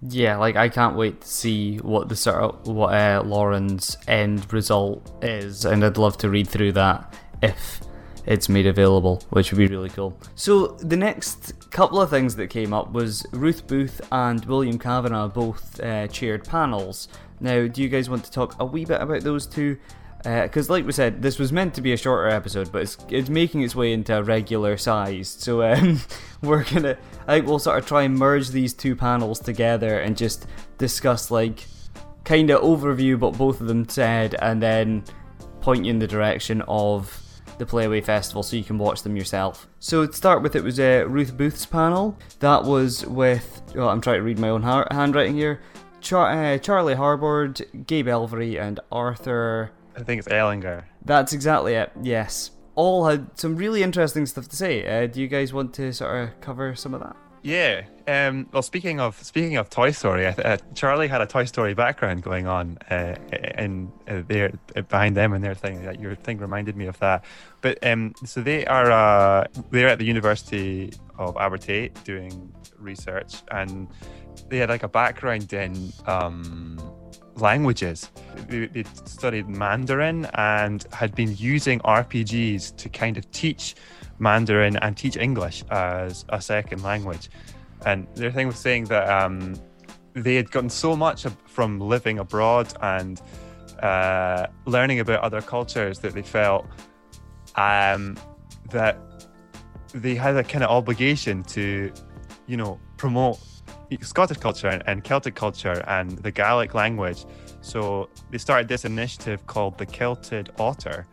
Yeah, like I can't wait to see what the sort of what uh, Lauren's end result is, and I'd love to read through that if it's made available, which would be really cool. So the next couple of things that came up was Ruth Booth and William Kavanagh both uh, chaired panels. Now, do you guys want to talk a wee bit about those two? Because, uh, like we said, this was meant to be a shorter episode, but it's it's making its way into a regular size. So um, we're gonna, I think we'll sort of try and merge these two panels together and just discuss like kind of overview what both of them said, and then point you in the direction of the Playaway Festival so you can watch them yourself. So to start with, it was uh, Ruth Booth's panel. That was with, well, I'm trying to read my own ha- handwriting here. Char- uh, Charlie Harbord, Gabe Elvery, and Arthur. I think it's Ellinger. That's exactly it. Yes, all had some really interesting stuff to say. Uh, do you guys want to sort of cover some of that? Yeah. Um, well, speaking of speaking of Toy Story, uh, Charlie had a Toy Story background going on uh, in uh, there behind them and their thing. Your thing reminded me of that. But um, so they are uh, they're at the University of Abertay doing research, and they had like a background in um, languages. They, they studied Mandarin and had been using RPGs to kind of teach Mandarin and teach English as a second language. And their thing was saying that um, they had gotten so much from living abroad and uh, learning about other cultures that they felt um, that they had a kind of obligation to, you know, promote Scottish culture and, and Celtic culture and the Gaelic language. So they started this initiative called the Kilted Otter,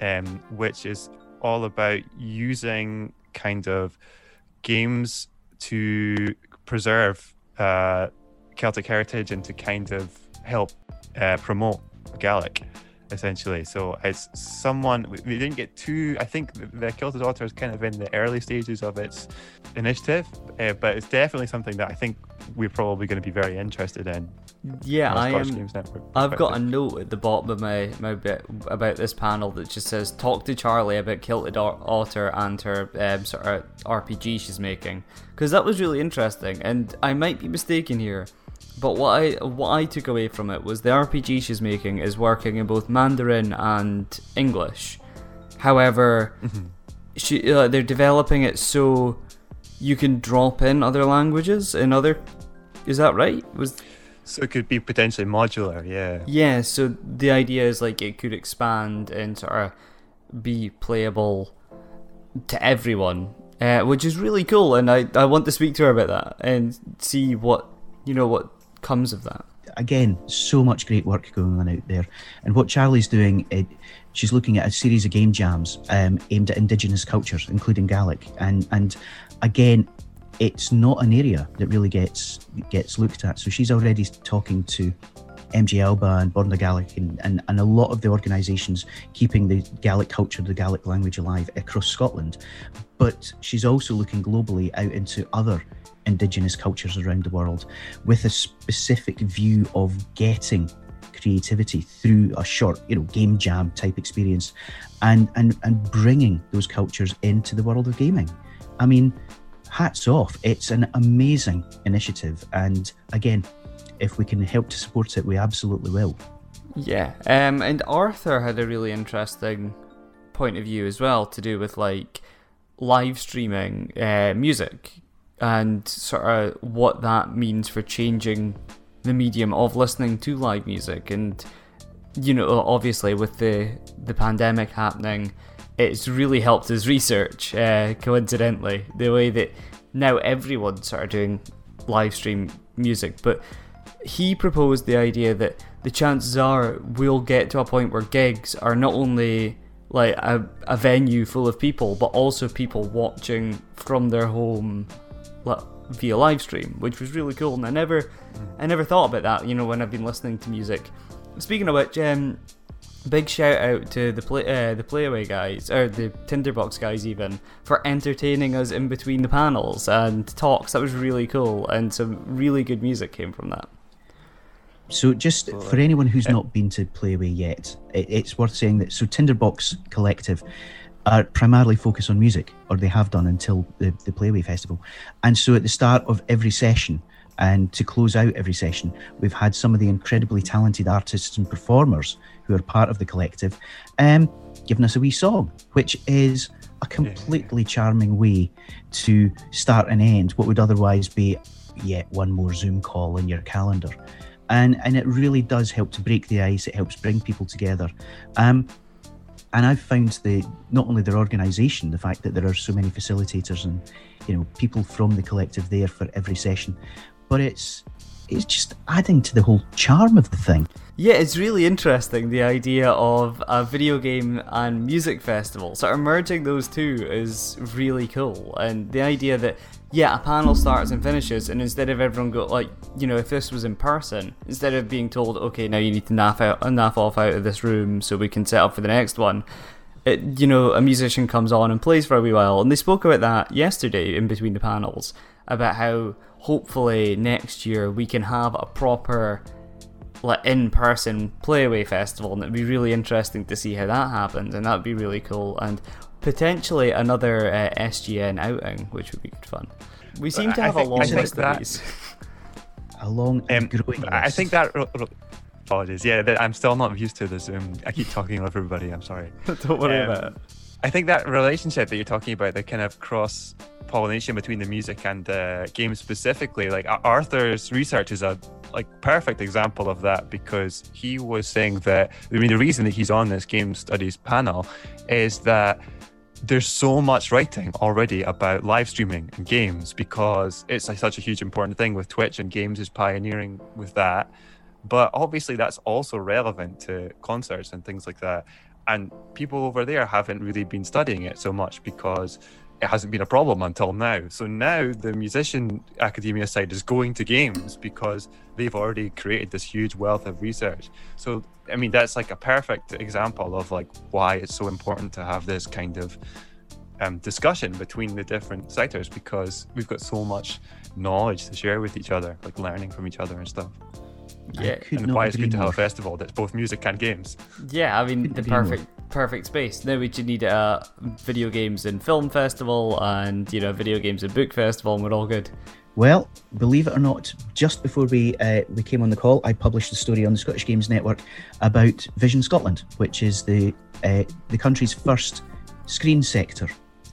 um, which is all about using kind of games to preserve uh, Celtic heritage and to kind of help uh, promote Gaelic, essentially. So it's someone we didn't get too. I think the Kilted Otter is kind of in the early stages of its initiative, uh, but it's definitely something that I think we're probably going to be very interested in. Yeah, I am. I've got a note at the bottom of my, my bit about this panel that just says talk to Charlie about Kilted Otter and her um, sort of RPG she's making because that was really interesting and I might be mistaken here. But what I what I took away from it was the RPG she's making is working in both Mandarin and English. However, mm-hmm. she uh, they're developing it so you can drop in other languages in other. Is that right? Was so it could be potentially modular, yeah. Yeah, so the idea is like it could expand and sort of be playable to everyone, uh, which is really cool. And I, I want to speak to her about that and see what you know what comes of that. Again, so much great work going on out there, and what Charlie's doing, it, she's looking at a series of game jams um, aimed at Indigenous cultures, including Gaelic, and and again, it's not an area that really gets gets looked at. So she's already talking to MG Alba and Born Gaelic and, and, and a lot of the organisations keeping the Gaelic culture, the Gaelic language alive across Scotland. But she's also looking globally out into other Indigenous cultures around the world with a specific view of getting creativity through a short, you know, game jam type experience and, and, and bringing those cultures into the world of gaming. I mean, hats off. It's an amazing initiative. And again, if we can help to support it, we absolutely will. Yeah. Um, and Arthur had a really interesting point of view as well to do with like live streaming uh, music and sort of what that means for changing the medium of listening to live music and you know obviously with the the pandemic happening it's really helped his research. Uh, coincidentally, the way that now everyone's sort of doing live stream music, but he proposed the idea that the chances are we'll get to a point where gigs are not only like a, a venue full of people, but also people watching from their home via live stream, which was really cool. And I never, I never thought about that. You know, when I've been listening to music. Speaking of which, um, big shout out to the play uh, the playaway guys or the tinderbox guys even for entertaining us in between the panels and talks that was really cool and some really good music came from that so just for anyone who's not been to playaway yet it's worth saying that so tinderbox collective are primarily focused on music or they have done until the, the playaway festival and so at the start of every session and to close out every session, we've had some of the incredibly talented artists and performers who are part of the collective um, giving us a wee song, which is a completely charming way to start and end what would otherwise be yet one more Zoom call in your calendar. And, and it really does help to break the ice. It helps bring people together. Um, and I've found the not only their organisation, the fact that there are so many facilitators and you know people from the collective there for every session, but it's it's just adding to the whole charm of the thing. Yeah, it's really interesting the idea of a video game and music festival. Sort of merging those two is really cool, and the idea that yeah, a panel starts and finishes, and instead of everyone go like, you know, if this was in person, instead of being told, okay, now you need to naff out, naff off out of this room so we can set up for the next one, it, you know, a musician comes on and plays for a wee while, and they spoke about that yesterday in between the panels, about how hopefully next year we can have a proper like in-person playaway festival and it'd be really interesting to see how that happens and that'd be really cool and potentially another uh, SGN outing which would be good fun. We seem to have think, a long list that, of these. A long and um, growing I think that apologies. Yeah i'm still not used to the zoom. I keep talking over everybody i'm sorry. Don't worry um, about it I think that relationship that you're talking about, the kind of cross pollination between the music and the game specifically, like Arthur's research is a like perfect example of that because he was saying that I mean the reason that he's on this game studies panel is that there's so much writing already about live streaming and games because it's like such a huge important thing with Twitch and games is pioneering with that. But obviously that's also relevant to concerts and things like that and people over there haven't really been studying it so much because it hasn't been a problem until now. So now the musician academia side is going to games because they've already created this huge wealth of research. So I mean that's like a perfect example of like why it's so important to have this kind of um, discussion between the different sectors because we've got so much knowledge to share with each other, like learning from each other and stuff. Yeah, and why it's good to have a festival that's both music and games. Yeah, I mean the perfect perfect space. Now we just need a video games and film festival, and you know video games and book festival, and we're all good. Well, believe it or not, just before we uh, we came on the call, I published a story on the Scottish Games Network about Vision Scotland, which is the uh, the country's first screen sector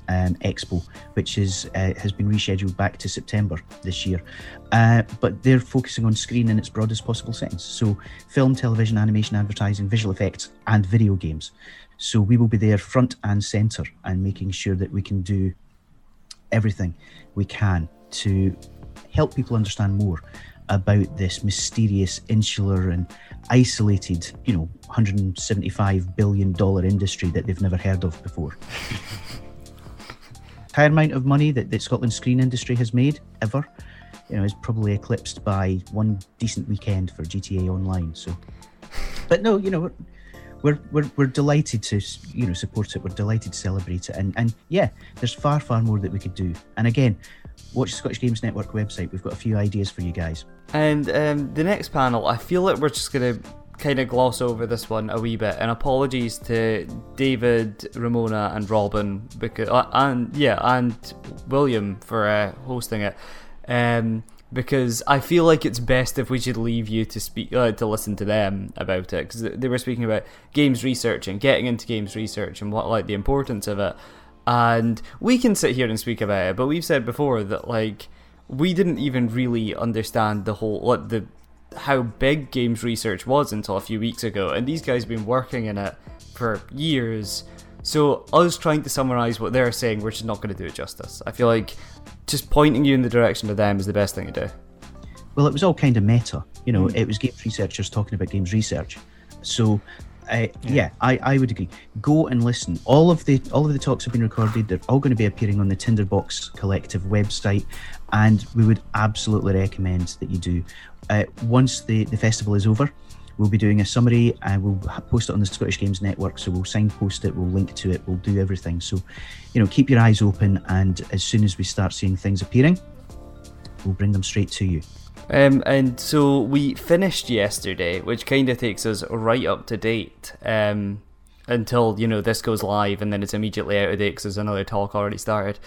um, Expo, which is uh, has been rescheduled back to September this year. Uh, but they're focusing on screen in its broadest possible sense. So, film, television, animation, advertising, visual effects, and video games. So, we will be there front and centre and making sure that we can do everything we can to help people understand more about this mysterious, insular, and isolated, you know, $175 billion industry that they've never heard of before. entire amount of money that the Scotland screen industry has made ever, you know, is probably eclipsed by one decent weekend for GTA Online. So, but no, you know, we're we're, we're delighted to you know support it. We're delighted to celebrate it, and and yeah, there's far far more that we could do. And again, watch the Scottish Games Network website. We've got a few ideas for you guys. And um, the next panel, I feel like we're just gonna kind of gloss over this one a wee bit, and apologies to David, Ramona, and Robin because uh, and yeah, and William for uh, hosting it. Um, because I feel like it's best if we should leave you to speak uh, to listen to them about it because they were speaking about games research and getting into games research and what like the importance of it, and we can sit here and speak about it, but we've said before that like we didn't even really understand the whole like the how big games research was until a few weeks ago, and these guys have been working in it for years. So us trying to summarize what they're saying, we're just not going to do it justice. I feel like just pointing you in the direction of them is the best thing to do. Well, it was all kind of meta. You know, mm. it was games researchers talking about games research. So uh, yeah, yeah I, I would agree. Go and listen. All of the all of the talks have been recorded. They're all going to be appearing on the Tinderbox Collective website, and we would absolutely recommend that you do. Uh, once the, the festival is over, we'll be doing a summary and we'll post it on the Scottish Games Network. So we'll signpost it, we'll link to it, we'll do everything. So, you know, keep your eyes open, and as soon as we start seeing things appearing, we'll bring them straight to you. Um, and so we finished yesterday, which kind of takes us right up to date. Um, until you know this goes live and then it's immediately out of date because there's another talk already started.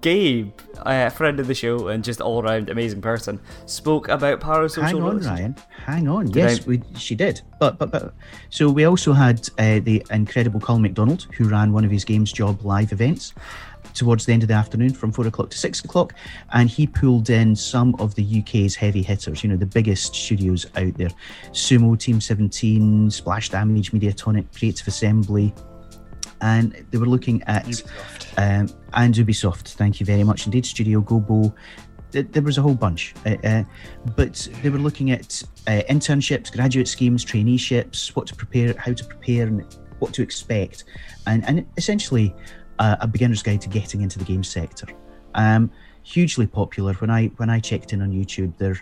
Gabe, a friend of the show and just all around amazing person, spoke about parasocial. Hang on, Ryan. Hang on. Did yes, I... we, she did. But but but so we also had uh, the incredible Colin McDonald who ran one of his Games Job live events, towards the end of the afternoon from four o'clock to six o'clock, and he pulled in some of the UK's heavy hitters, you know, the biggest studios out there Sumo, Team 17, Splash Damage, Mediatonic, Creative Assembly. And they were looking at Ubisoft. Um, and Ubisoft, thank you very much indeed. Studio Gobo, there was a whole bunch, uh, uh, but they were looking at uh, internships, graduate schemes, traineeships, what to prepare, how to prepare, and what to expect, and and essentially uh, a beginner's guide to getting into the game sector. Um, hugely popular. When I when I checked in on YouTube, there,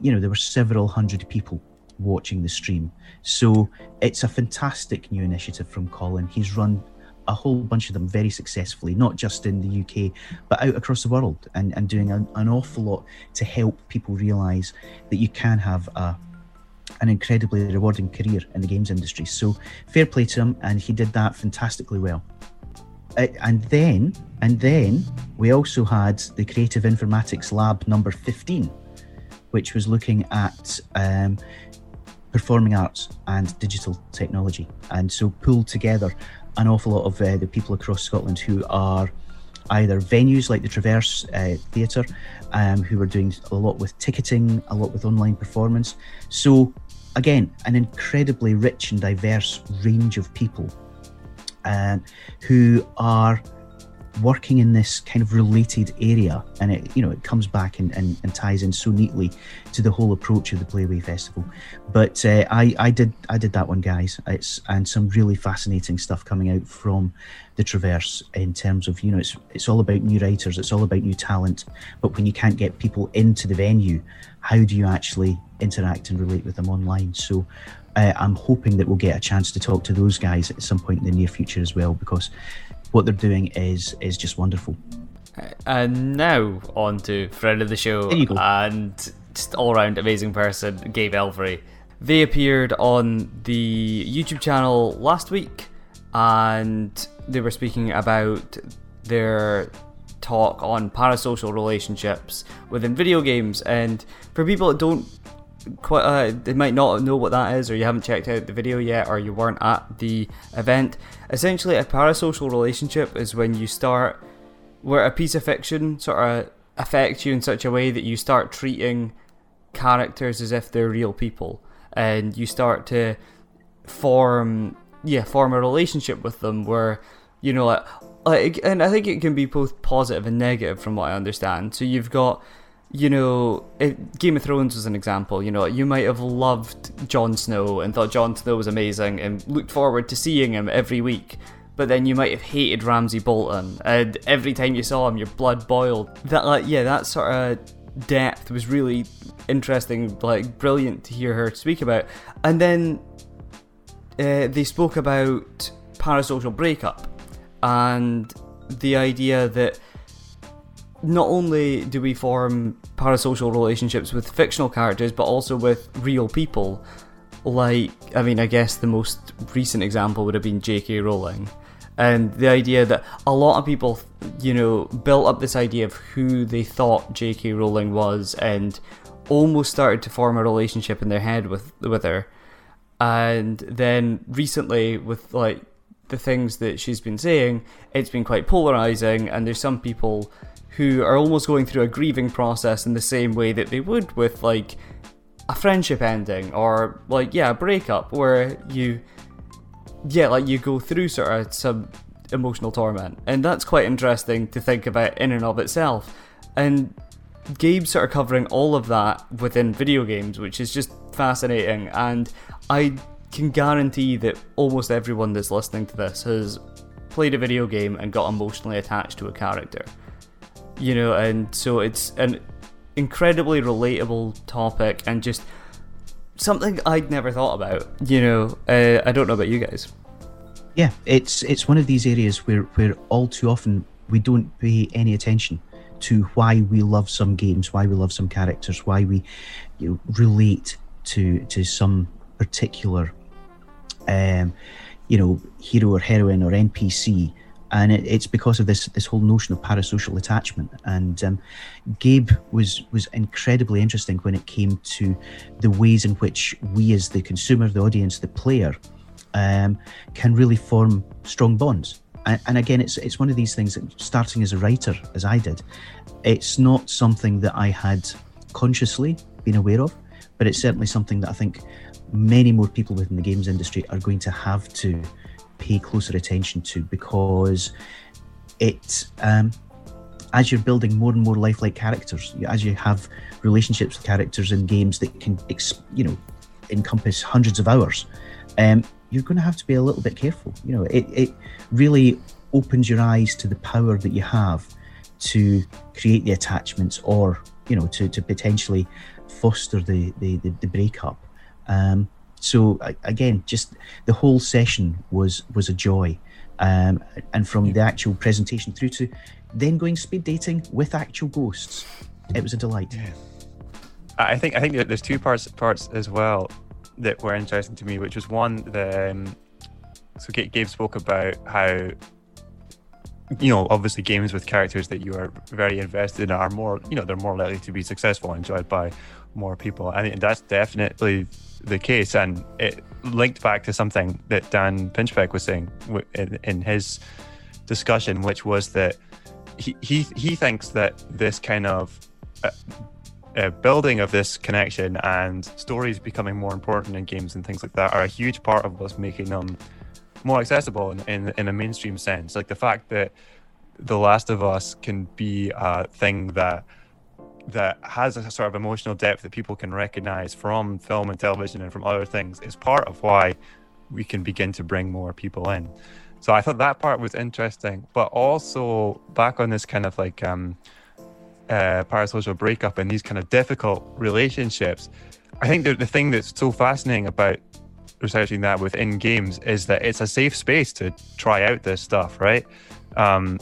you know, there were several hundred people watching the stream. So it's a fantastic new initiative from Colin. He's run a whole bunch of them very successfully, not just in the UK, but out across the world, and, and doing an, an awful lot to help people realise that you can have a an incredibly rewarding career in the games industry. So fair play to him, and he did that fantastically well. Uh, and then, and then we also had the Creative Informatics Lab number 15, which was looking at um, performing arts and digital technology, and so pulled together an awful lot of uh, the people across Scotland who are either venues like the Traverse uh, Theatre, um, who were doing a lot with ticketing, a lot with online performance. So, again, an incredibly rich and diverse range of people um, who are working in this kind of related area. And it you know it comes back and, and, and ties in so neatly to the whole approach of the playaway festival. But uh, i i did i did that one guys. It's and some really fascinating stuff coming out from the traverse in terms of you know it's it's all about new writers it's all about new talent. But when you can't get people into the venue how do you actually interact and relate with them online? So uh, I'm hoping that we'll get a chance to talk to those guys at some point in the near future as well, because what they're doing is is just wonderful. And now on to friend of the show and just all round amazing person, Gabe Elvery. They appeared on the YouTube channel last week and they were speaking about their talk on parasocial relationships within video games. And for people that don't quite uh, they might not know what that is or you haven't checked out the video yet or you weren't at the event. Essentially a parasocial relationship is when you start where a piece of fiction sort of affects you in such a way that you start treating characters as if they're real people and you start to form yeah form a relationship with them where you know like, like and i think it can be both positive and negative from what i understand. So you've got you know, Game of Thrones was an example. You know, you might have loved Jon Snow and thought Jon Snow was amazing and looked forward to seeing him every week. But then you might have hated Ramsay Bolton, and every time you saw him, your blood boiled. That, like, yeah, that sort of depth was really interesting, like, brilliant to hear her speak about. And then uh, they spoke about parasocial breakup and the idea that not only do we form parasocial relationships with fictional characters, but also with real people. Like, I mean, I guess the most recent example would have been J.K. Rowling. And the idea that a lot of people, you know, built up this idea of who they thought J.K. Rowling was and almost started to form a relationship in their head with, with her. And then recently, with like the things that she's been saying, it's been quite polarizing, and there's some people who are almost going through a grieving process in the same way that they would with like a friendship ending or like yeah a breakup where you yeah like you go through sort of some emotional torment. And that's quite interesting to think about in and of itself. And games sort of covering all of that within video games which is just fascinating. And I can guarantee that almost everyone that's listening to this has played a video game and got emotionally attached to a character you know, and so it's an incredibly relatable topic and just something I'd never thought about. You know, uh, I don't know about you guys. Yeah, it's it's one of these areas where where all too often we don't pay any attention to why we love some games, why we love some characters, why we you know, relate to to some particular um, you know hero or heroine or NPC and it, it's because of this this whole notion of parasocial attachment. And um, Gabe was was incredibly interesting when it came to the ways in which we, as the consumer, the audience, the player, um, can really form strong bonds. And, and again, it's it's one of these things that starting as a writer, as I did, it's not something that I had consciously been aware of, but it's certainly something that I think many more people within the games industry are going to have to pay closer attention to because it um, as you're building more and more lifelike characters as you have relationships with characters in games that can you know encompass hundreds of hours um, you're going to have to be a little bit careful. You know it, it really opens your eyes to the power that you have to create the attachments or you know to, to potentially foster the the, the, the breakup. Um, so again, just the whole session was was a joy um, and from the actual presentation through to then going speed dating with actual ghosts. It was a delight. Yeah. I think I think there's two parts parts as well that were interesting to me, which was one the um, so Gabe spoke about how you know obviously games with characters that you are very invested in are more you know they're more likely to be successful and enjoyed by more people. I think that's definitely the case, and it linked back to something that Dan Pinchbeck was saying in, in his discussion, which was that he he, he thinks that this kind of uh, uh, building of this connection and stories becoming more important in games and things like that are a huge part of what's making them more accessible in, in, in a mainstream sense. Like the fact that The Last of Us can be a thing that that has a sort of emotional depth that people can recognize from film and television and from other things is part of why we can begin to bring more people in. So I thought that part was interesting, but also back on this kind of like um, uh, parasocial breakup and these kind of difficult relationships. I think the, the thing that's so fascinating about researching that within games is that it's a safe space to try out this stuff, right? Um,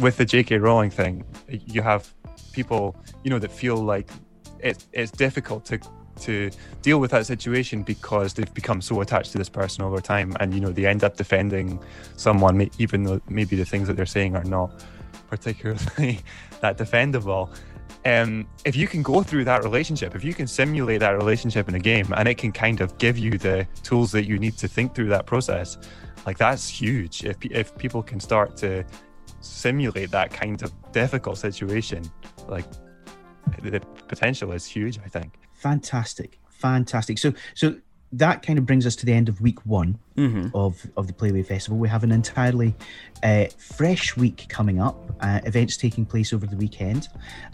with the J.K. Rowling thing, you have people, you know, that feel like it, it's difficult to to deal with that situation because they've become so attached to this person over time, and you know they end up defending someone, even though maybe the things that they're saying are not particularly that defendable. Um, if you can go through that relationship, if you can simulate that relationship in a game, and it can kind of give you the tools that you need to think through that process, like that's huge. If if people can start to simulate that kind of difficult situation, like the potential is huge. I think. Fantastic, fantastic. So so that kind of brings us to the end of week one mm-hmm. of, of the Playaway Festival. We have an entirely uh, fresh week coming up, uh, events taking place over the weekend.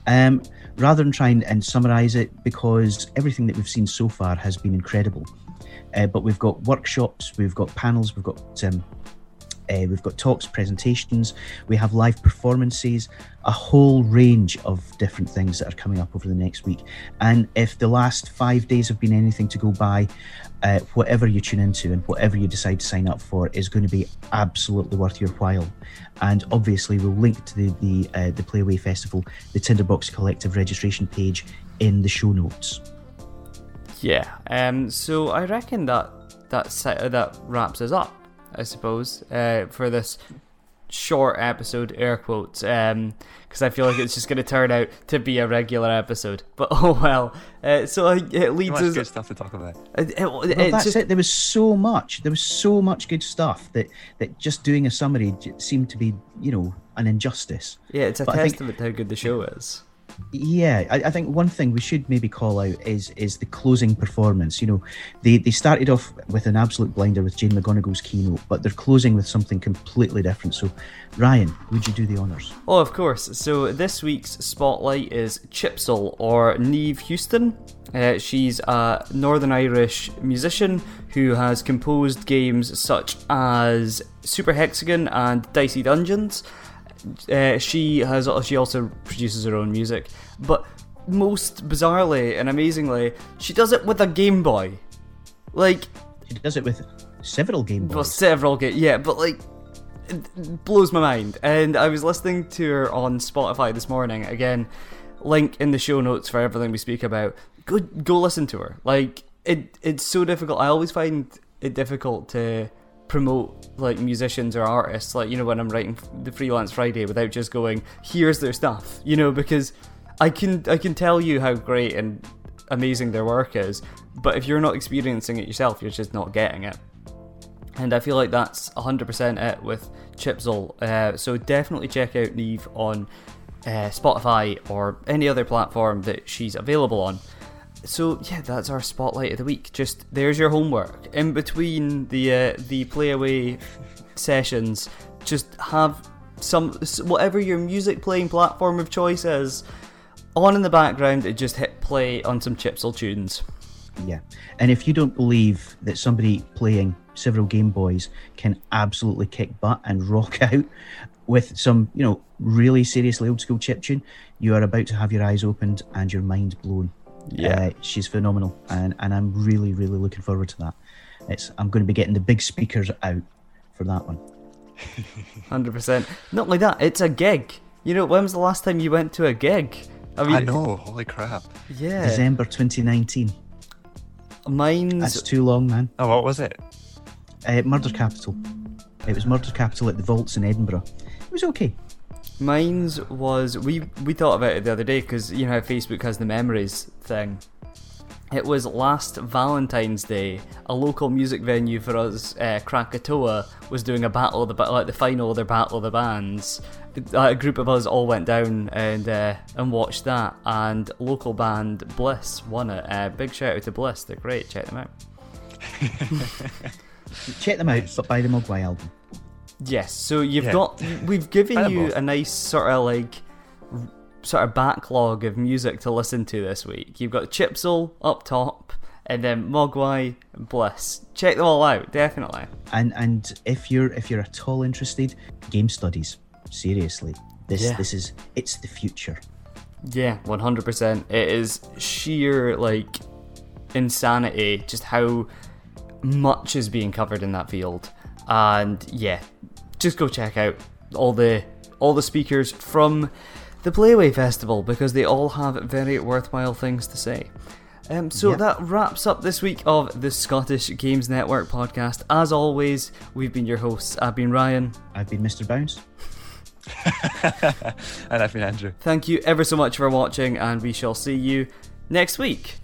Um, rather than trying and summarise it, because everything that we've seen so far has been incredible. Uh, but we've got workshops, we've got panels, we've got um, uh, we've got talks, presentations, we have live performances, a whole range of different things that are coming up over the next week. And if the last five days have been anything to go by, uh, whatever you tune into and whatever you decide to sign up for is going to be absolutely worth your while. And obviously, we'll link to the the, uh, the Playaway Festival, the Tinderbox Collective registration page in the show notes. Yeah. Um. So I reckon that that that wraps us up. I suppose, uh, for this short episode, air quotes, because um, I feel like it's just going to turn out to be a regular episode. But oh well. Uh, so it leads us. good stuff to talk about. It, it, well, that's just... it. There was so much. There was so much good stuff that that just doing a summary seemed to be, you know, an injustice. Yeah, it's a but testament think, to how good the show is. Yeah, I, I, think one thing we should maybe call out is is the closing performance. You know, they they started off with an absolute blinder with Jane McGonigal's keynote, but they're closing with something completely different. So, Ryan, would you do the honors? Oh, of course. So this week's spotlight is Chipzel or Niamh Houston. Uh, she's a Northern Irish musician who has composed games such as Super Hexagon and Dicey Dungeons. Uh, she has she also produces her own music, but most bizarrely and amazingly, she does it with a Game Boy. Like she does it with several Game Boys. Well, several game, yeah, but like it blows my mind. And I was listening to her on Spotify this morning. Again, link in the show notes for everything we speak about. Go go listen to her. Like it, it's so difficult. I always find it difficult to promote like musicians or artists like you know when i'm writing the freelance friday without just going here's their stuff you know because i can i can tell you how great and amazing their work is but if you're not experiencing it yourself you're just not getting it. And i feel like that's 100% it with chipzel uh, so definitely check out Niamh on uh, spotify or any other platform that she's available on so yeah, that's our spotlight of the week. Just there's your homework in between the uh, the playaway sessions. Just have some whatever your music playing platform of choice is on in the background. And just hit play on some Chipzel tunes. Yeah, and if you don't believe that somebody playing several Game Boys can absolutely kick butt and rock out with some, you know, really seriously old school chip tune, you are about to have your eyes opened and your mind blown. Yeah, uh, she's phenomenal, and and I'm really really looking forward to that. It's I'm going to be getting the big speakers out for that one. hundred percent. Not like that. It's a gig. You know, when was the last time you went to a gig? I know. Holy crap. Yeah. December 2019. Mine's That's too long, man. Oh, what was it? Uh, Murder Capital. It was Murder Capital at the Vaults in Edinburgh. It was okay. Mine's was we we thought about it the other day because you know how Facebook has the memories thing. It was last Valentine's Day. A local music venue for us, uh, Krakatoa, was doing a battle of the like the final of their battle of the bands. A group of us all went down and uh, and watched that, and local band Bliss won it. Uh, big shout out to Bliss, they're great. Check them out. Check them out, but buy the Mogwai album. Yes, so you've Yeah. got we've given Buy you both. a nice sort of like sort of backlog of music to listen to this week. You've got Chipzel up top, and then Mogwai, Bliss. Check them all out, definitely. And and if you're if you're at all interested, game studies. Seriously, this Yeah. this is it's the future. Yeah, one hundred percent. It is sheer like insanity, just how much is being covered in that field. And yeah, just go check out all the all the speakers from the Playaway Festival because they all have very worthwhile things to say. Um, so Yep. that wraps up this week of the Scottish Games Network podcast. As always, we've been your hosts. I've been Ryan. I've been Mr. Bounce. and I've been Andrew. Thank you ever so much for watching, and we shall see you next week.